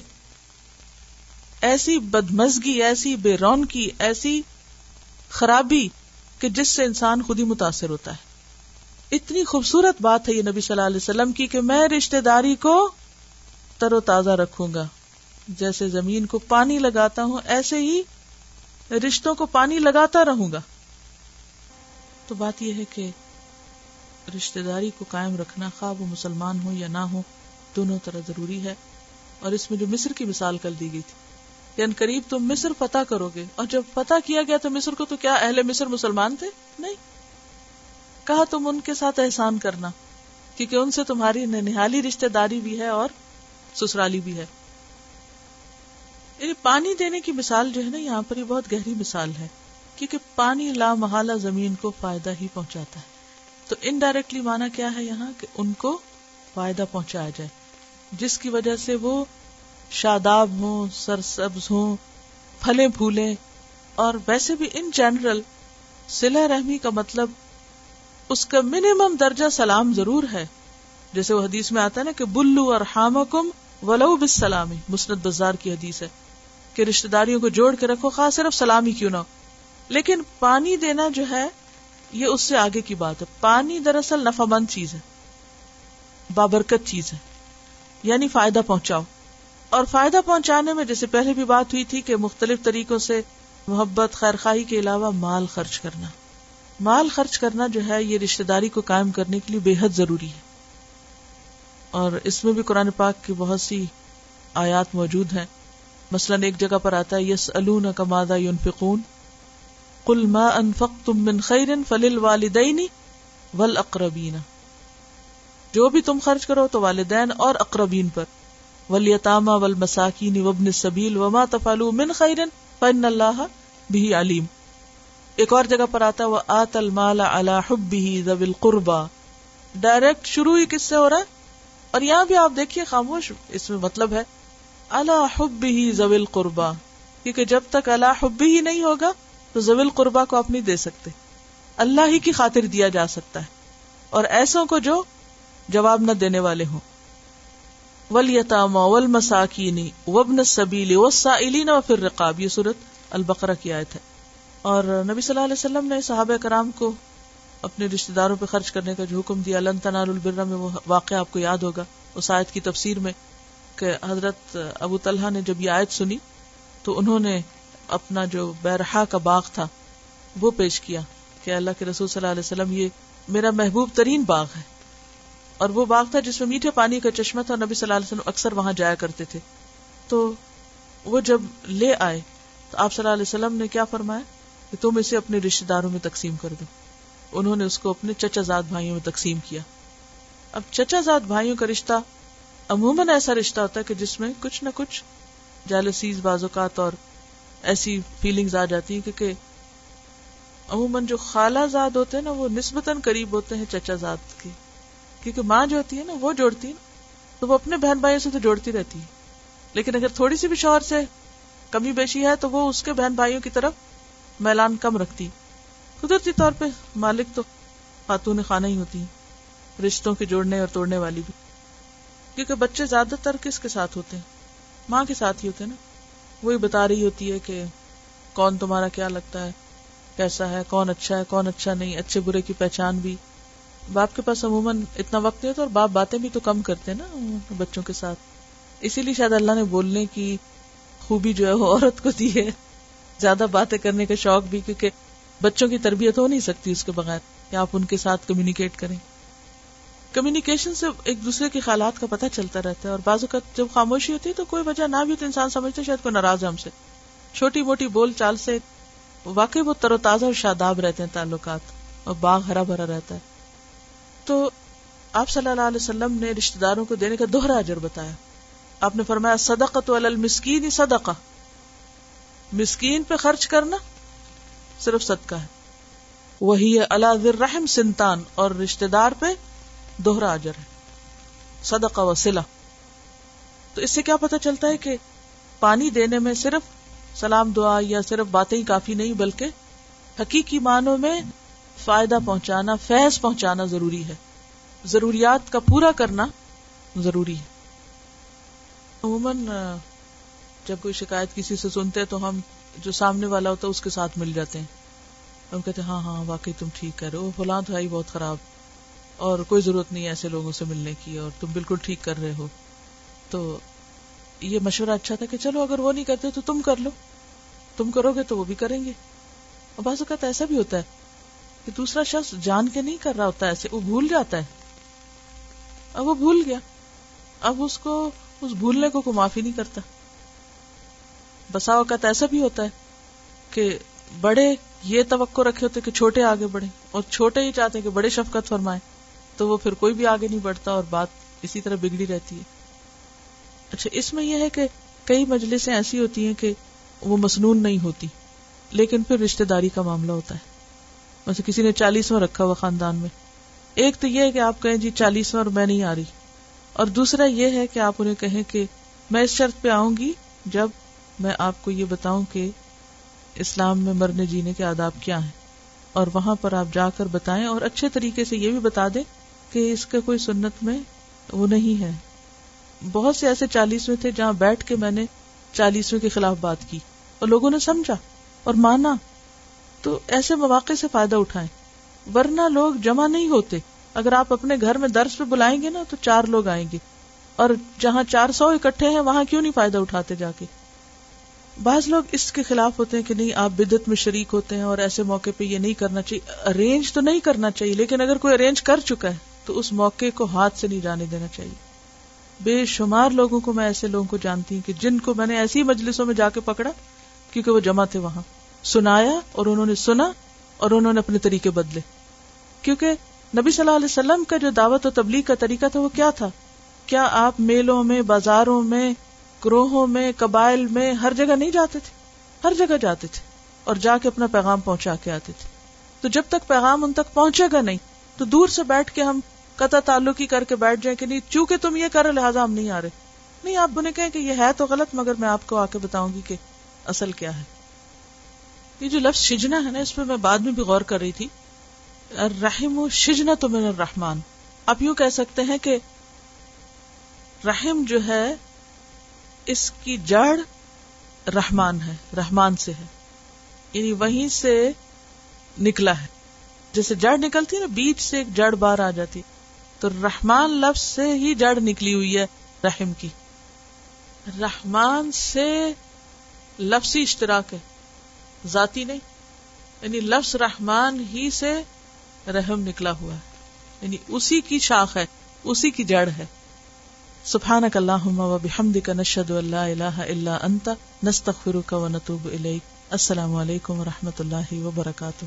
ایسی بدمزگی، ایسی بے رون کی ایسی خرابی کہ جس سے انسان خود ہی متاثر ہوتا ہے۔ اتنی خوبصورت بات ہے یہ نبی صلی اللہ علیہ وسلم کی کہ میں رشتے داری کو تر و تازہ رکھوں گا۔ جیسے زمین کو پانی لگاتا ہوں، ایسے ہی رشتوں کو پانی لگاتا رہوں گا۔ تو بات یہ ہے کہ رشتے داری کو قائم رکھنا خواہ وہ مسلمان ہو یا نہ ہو دونوں طرح ضروری ہے۔ اور اس میں جو مصر کی مثال کر دی گئی تھی یعنی قریب تم مصر فتح کرو گے۔ اور جب فتح کیا گیا تو مصر کو تو کیا اہل مصر مسلمان تھے؟ نہیں۔ کہا تم ان کے ساتھ احسان کرنا، کیونکہ ان سے تمہاری ننہالی رشتے داری بھی ہے اور سسرالی بھی ہے۔ یعنی پانی دینے کی مثال جو ہے نا، یہاں پر یہ بہت گہری مثال ہے، کیونکہ پانی لا محالہ زمین کو فائدہ ہی پہنچاتا ہے۔ تو انڈائریکٹلی مانا کیا ہے یہاں؟ کہ ان کو فائدہ پہنچایا جائے، جس کی وجہ سے وہ شاداب ہوں، سرسبز ہوں پھلے پھولے اور ویسے بھی ان جنرل سلا رحمی کا مطلب اس کا منیمم درجہ سلام ضرور ہے۔ جیسے وہ حدیث میں آتا ہے نا کہ بلو اور حامکم ولو بس سلامی مسرت بازار کی حدیث ہے کہ رشتے داریوں کو جوڑ کے رکھو، خاص صرف سلامی کیوں نہ ہو۔ لیکن پانی دینا جو ہے، یہ اس سے آگے کی بات ہے۔ پانی دراصل نفع مند چیز ہے، بابرکت چیز ہے یعنی فائدہ پہنچاؤ۔ اور فائدہ پہنچانے میں جیسے پہلے بھی بات ہوئی تھی کہ مختلف طریقوں سے محبت، خیر خواہی کے علاوہ مال خرچ کرنا۔ مال خرچ کرنا جو ہے یہ رشتے داری کو قائم کرنے کے لیے بے حد ضروری ہے۔ اور اس میں بھی قرآن پاک کی بہت سی آیات موجود ہیں۔ مثلاً ایک جگہ پر آتا ہے یس الدا یون فکون کل ما انفق تم من خیرن فل والدینی ول اقربین جو بھی تم خرچ کرو تو والدین اور اقربین پر۔ ولیتامہ ول مساکین وبن سبیل وما تفالو من خیرن فن اللہ بھی علیم۔ ایک اور جگہ پر آتا وہ آت المال اللہ حبی زبل قربا ڈائریکٹ شروع ہی کس سے ہو رہا ہے؟ اور یہاں بھی آپ دیکھیے، خاموش، اس میں مطلب ہے اللہ حب ہی زویل قربا کیونکہ جب تک اللہ حبی ہی نہیں ہوگا، تو زویل قربا کو آپ نہیں دے سکتے۔ اللہ ہی کی خاطر دیا جا سکتا ہے۔ اور ایسوں کو جو جواب نہ دینے والے ہوں۔ ولیتام ول مساکینی وبن سبیلی وسائلین و پھر رقاب یہ صورت البقرہ کی آیت ہے۔ اور نبی صلی اللہ علیہ وسلم نے صحابہ کرام کو اپنے رشتے داروں پہ خرچ کرنے کا جو حکم دیا اللہ تنال البرہ میں وہ واقعہ آپ کو یاد ہوگا، اس آیت کی تفسیر میں کہ حضرت ابو طلحہ نے جب یہ آیت سنی تو انہوں نے اپنا جو بیرحا کا باغ تھا وہ پیش کیا کہ اللہ کے رسول صلی اللہ علیہ وسلم یہ میرا محبوب ترین باغ ہے۔ اور وہ باغ تھا جس میں میٹھے پانی کا چشمہ تھا نبی صلی اللہ علیہ وسلم اکثر وہاں جایا کرتے تھے۔ تو وہ جب لے آئے تو آپ صلی اللہ علیہ وسلم نے کیا فرمایا؟ کہ تم اسے اپنے رشتے داروں میں تقسیم کر دو۔ انہوں نے اس کو اپنے چچا زاد بھائیوں میں تقسیم کیا۔ اب چچا زاد بھائیوں کا رشتہ، عموماً ایسا رشتہ ہوتا ہے کہ جس میں کچھ نہ کچھ جالسیز بازوقات اور ایسی فیلنگز آ جاتی ہیں کیونکہ عموماً جو خالہ زاد ہوتے ہیں نا، وہ نسبتاً قریب ہوتے ہیں چچا زاد کے۔ کیونکہ ماں جو ہوتی ہے نا، وہ جوڑتی ہے تو وہ اپنے بہن بھائیوں سے تو جوڑتی رہتی ہے لیکن اگر تھوڑی سی بھی شوہر سے کمی بیشی ہے، تو وہ اس کے بہن بھائیوں کی طرف میلان کم رکھتی۔ قدرتی طور پہ مالک تو خاتون خانہ ہی ہوتی ہیں رشتوں کے جوڑنے اور توڑنے والی بھی۔ کیونکہ بچے زیادہ تر کس کے ساتھ ہوتے ہیں؟ ماں کے ساتھ ہی ہوتے ہیں نا؟ وہی بتا رہی ہوتی ہے کہ کون تمہارا کیا لگتا ہے؟ کیسا ہے؟ کون اچھا ہے؟ کون اچھا نہیں؟ اچھے برے کی پہچان بھی۔ باپ کے پاس عموماً اتنا وقت نہیں ہوتا اور باپ باتیں بھی تو کم کرتے ہیں نا بچوں کے ساتھ۔ اسی لیے شاید اللہ نے بولنے کی خوبی جو ہے وہ عورت کو دی ہے۔ زیادہ باتیں کرنے کا شوق بھی، کیونکہ بچوں کی تربیت ہو نہیں سکتی اس کے بغیر کہ آپ ان کے ساتھ کمیونیکیٹ کریں۔ کمیونیکیشن سے ایک دوسرے کے خیالات کا پتہ چلتا رہتا ہے اور بازو کا جب خاموشی ہوتی ہے تو کوئی وجہ نہ بھی تو انسان سمجھتے شاید کوئی ناراض ہے ہم سے۔ چھوٹی موٹی بول چال سے واقعی وہ تر و تازہ اور شاداب رہتے ہیں تعلقات اور باغ ہرا بھرا رہتا ہے۔ تو آپ صلی اللہ علیہ وسلم نے رشتے داروں کو دینے کا دوہرا اجر بتایا۔ آپ نے فرمایا صدقت المسکین صدقہ۔ مسکین پہ خرچ کرنا صرف صدقہ ہے۔ وہی اللہ رحم سنتان اور رشتے دار پہ دوہرا اجر ہے۔ صدقہ و سلا تو اس سے کیا پتا چلتا ہے کہ پانی دینے میں صرف سلام دعا یا صرف باتیں ہی کافی نہیں، بلکہ حقیقی معنوں میں فائدہ پہنچانا، فیض پہنچانا ضروری ہے۔ ضروریات کا پورا کرنا ضروری ہے۔ عموماً جب کوئی شکایت کسی سے سنتے تو ہم جو سامنے والا ہوتا ہے اس کے ساتھ مل جاتے ہیں۔ ہم کہتے ہیں ہاں ہاں واقعی تم ٹھیک کر رہے ہو۔ فلاں تو ہے بہت خراب۔ اور کوئی ضرورت نہیں ایسے لوگوں سے ملنے کی، اور تم بالکل ٹھیک کر رہے ہو۔ تو یہ مشورہ اچھا تھا کہ چلو، اگر وہ نہیں کرتے تو تم کر لو۔ تم کرو گے تو وہ بھی کریں گے۔ اور بعض اوقات ایسا بھی ہوتا ہے کہ دوسرا شخص جان کے نہیں کر رہا ہوتا ایسے، وہ بھول جاتا ہے۔ اب وہ بھول گیا۔ اب اس کو، اس بھولنے کو کوئی معافی نہیں کرتا۔ بسا اوقات ایسا بھی ہوتا ہے کہ بڑے یہ توقع رکھے ہوتے کہ چھوٹے آگے بڑھے اور چھوٹے ہی چاہتے کہ بڑے شفقت فرمائے تو وہ پھر کوئی بھی آگے نہیں بڑھتا اور بات اسی طرح بگڑی رہتی ہے۔ اچھا اس میں یہ ہے کہ کئی مجلسیں ایسی ہوتی ہیں کہ وہ مصنون نہیں ہوتی، لیکن پھر رشتے داری کا معاملہ ہوتا ہے۔ ویسے کسی نے چالیسواں رکھا ہوا خاندان میں۔ ایک تو یہ ہے کہ آپ کہیں جی چالیسواں اور میں نہیں آ رہی۔ اور دوسرا یہ ہے کہ آپ انہیں کہیں کہ میں اس شرط پہ آؤں گی جب میں آپ کو یہ بتاؤں کہ اسلام میں مرنے جینے کے آداب کیا ہیں؟ اور وہاں پر آپ جا کر بتائیں اور اچھے طریقے سے یہ بھی بتا دیں کہ اس کا کوئی سنت میں وہ نہیں ہے۔ بہت سے ایسے چالیسویں تھے جہاں بیٹھ کے میں نے چالیسویں کے خلاف بات کی اور لوگوں نے سمجھا اور مانا۔ تو ایسے مواقع سے فائدہ اٹھائیں۔ ورنہ لوگ جمع نہیں ہوتے۔ اگر آپ اپنے گھر میں درس پہ بلائیں گے نا تو چار لوگ آئیں گے۔ اور جہاں چار سو اکٹھے ہیں، وہاں کیوں نہیں فائدہ اٹھاتے جا کے؟ بعض لوگ اس کے خلاف ہوتے ہیں کہ نہیں، آپ بدت میں شریک ہوتے ہیں اور ایسے موقع پہ یہ نہیں کرنا چاہیے۔ ارینج تو نہیں کرنا چاہیے، لیکن اگر کوئی ارینج کر چکا ہے، تو اس موقع کو ہاتھ سے نہیں جانے دینا چاہیے۔ بے شمار لوگوں کو میں ایسے لوگوں کو جانتی ہوں کہ جن کو میں نے ایسی مجلسوں میں جا کے پکڑا، کیونکہ وہ جمع تھے وہاں۔ سنایا اور انہوں نے سنا اور انہوں نے اپنے طریقے بدلے۔ کیونکہ نبی صلی اللہ علیہ وسلم کا جو دعوت و تبلیغ کا طریقہ تھا، وہ کیا تھا؟ کیا آپ میلوں میں، بازاروں میں گروہوں میں، قبائل میں ہر جگہ نہیں جاتے تھے۔ ہر جگہ جاتے تھے اور جا کے اپنا پیغام پہنچا کے آتے تھے۔ تو جب تک پیغام ان تک پہنچے گا نہیں، تو دور سے بیٹھ کے ہم قطع تعلقی کر کے بیٹھ جائیں کہ نہیں، چونکہ تم یہ کرو، لہٰذا ہم نہیں آ رہے۔ نہیں، آپ انہیں کہیں کہ یہ ہے تو غلط، مگر میں آپ کو آ کے بتاؤں گی کہ اصل کیا ہے۔ یہ جو لفظ شجنا ہے نا، اس پہ میں بعد میں بھی غور کر رہی تھی۔ رحم و شجنا تو میرا رحمان آپ یوں کہہ سکتے ہیں کہ رحم جو ہے اس کی جڑ رحمان ہے، رحمان سے ہے۔ یعنی وہیں سے نکلا ہے۔ جیسے جڑ نکلتی نا، بیچ سے ایک جڑ باہر آ جاتی۔ تو رحمان لفظ سے ہی جڑ نکلی ہوئی ہے رحم کی۔ رحمان سے لفظی اشتراک ہے، ذاتی نہیں۔ یعنی لفظ رحمان ہی سے رحم نکلا ہوا ہے۔ یعنی اسی کی شاخ ہے، اسی کی جڑ ہے۔ سبحانك اللهم وبحمدك نشهد ان لا اله الا انت نستغفرك ونتوب اليك السلام علیکم و رحمۃ اللہ وبرکاتہ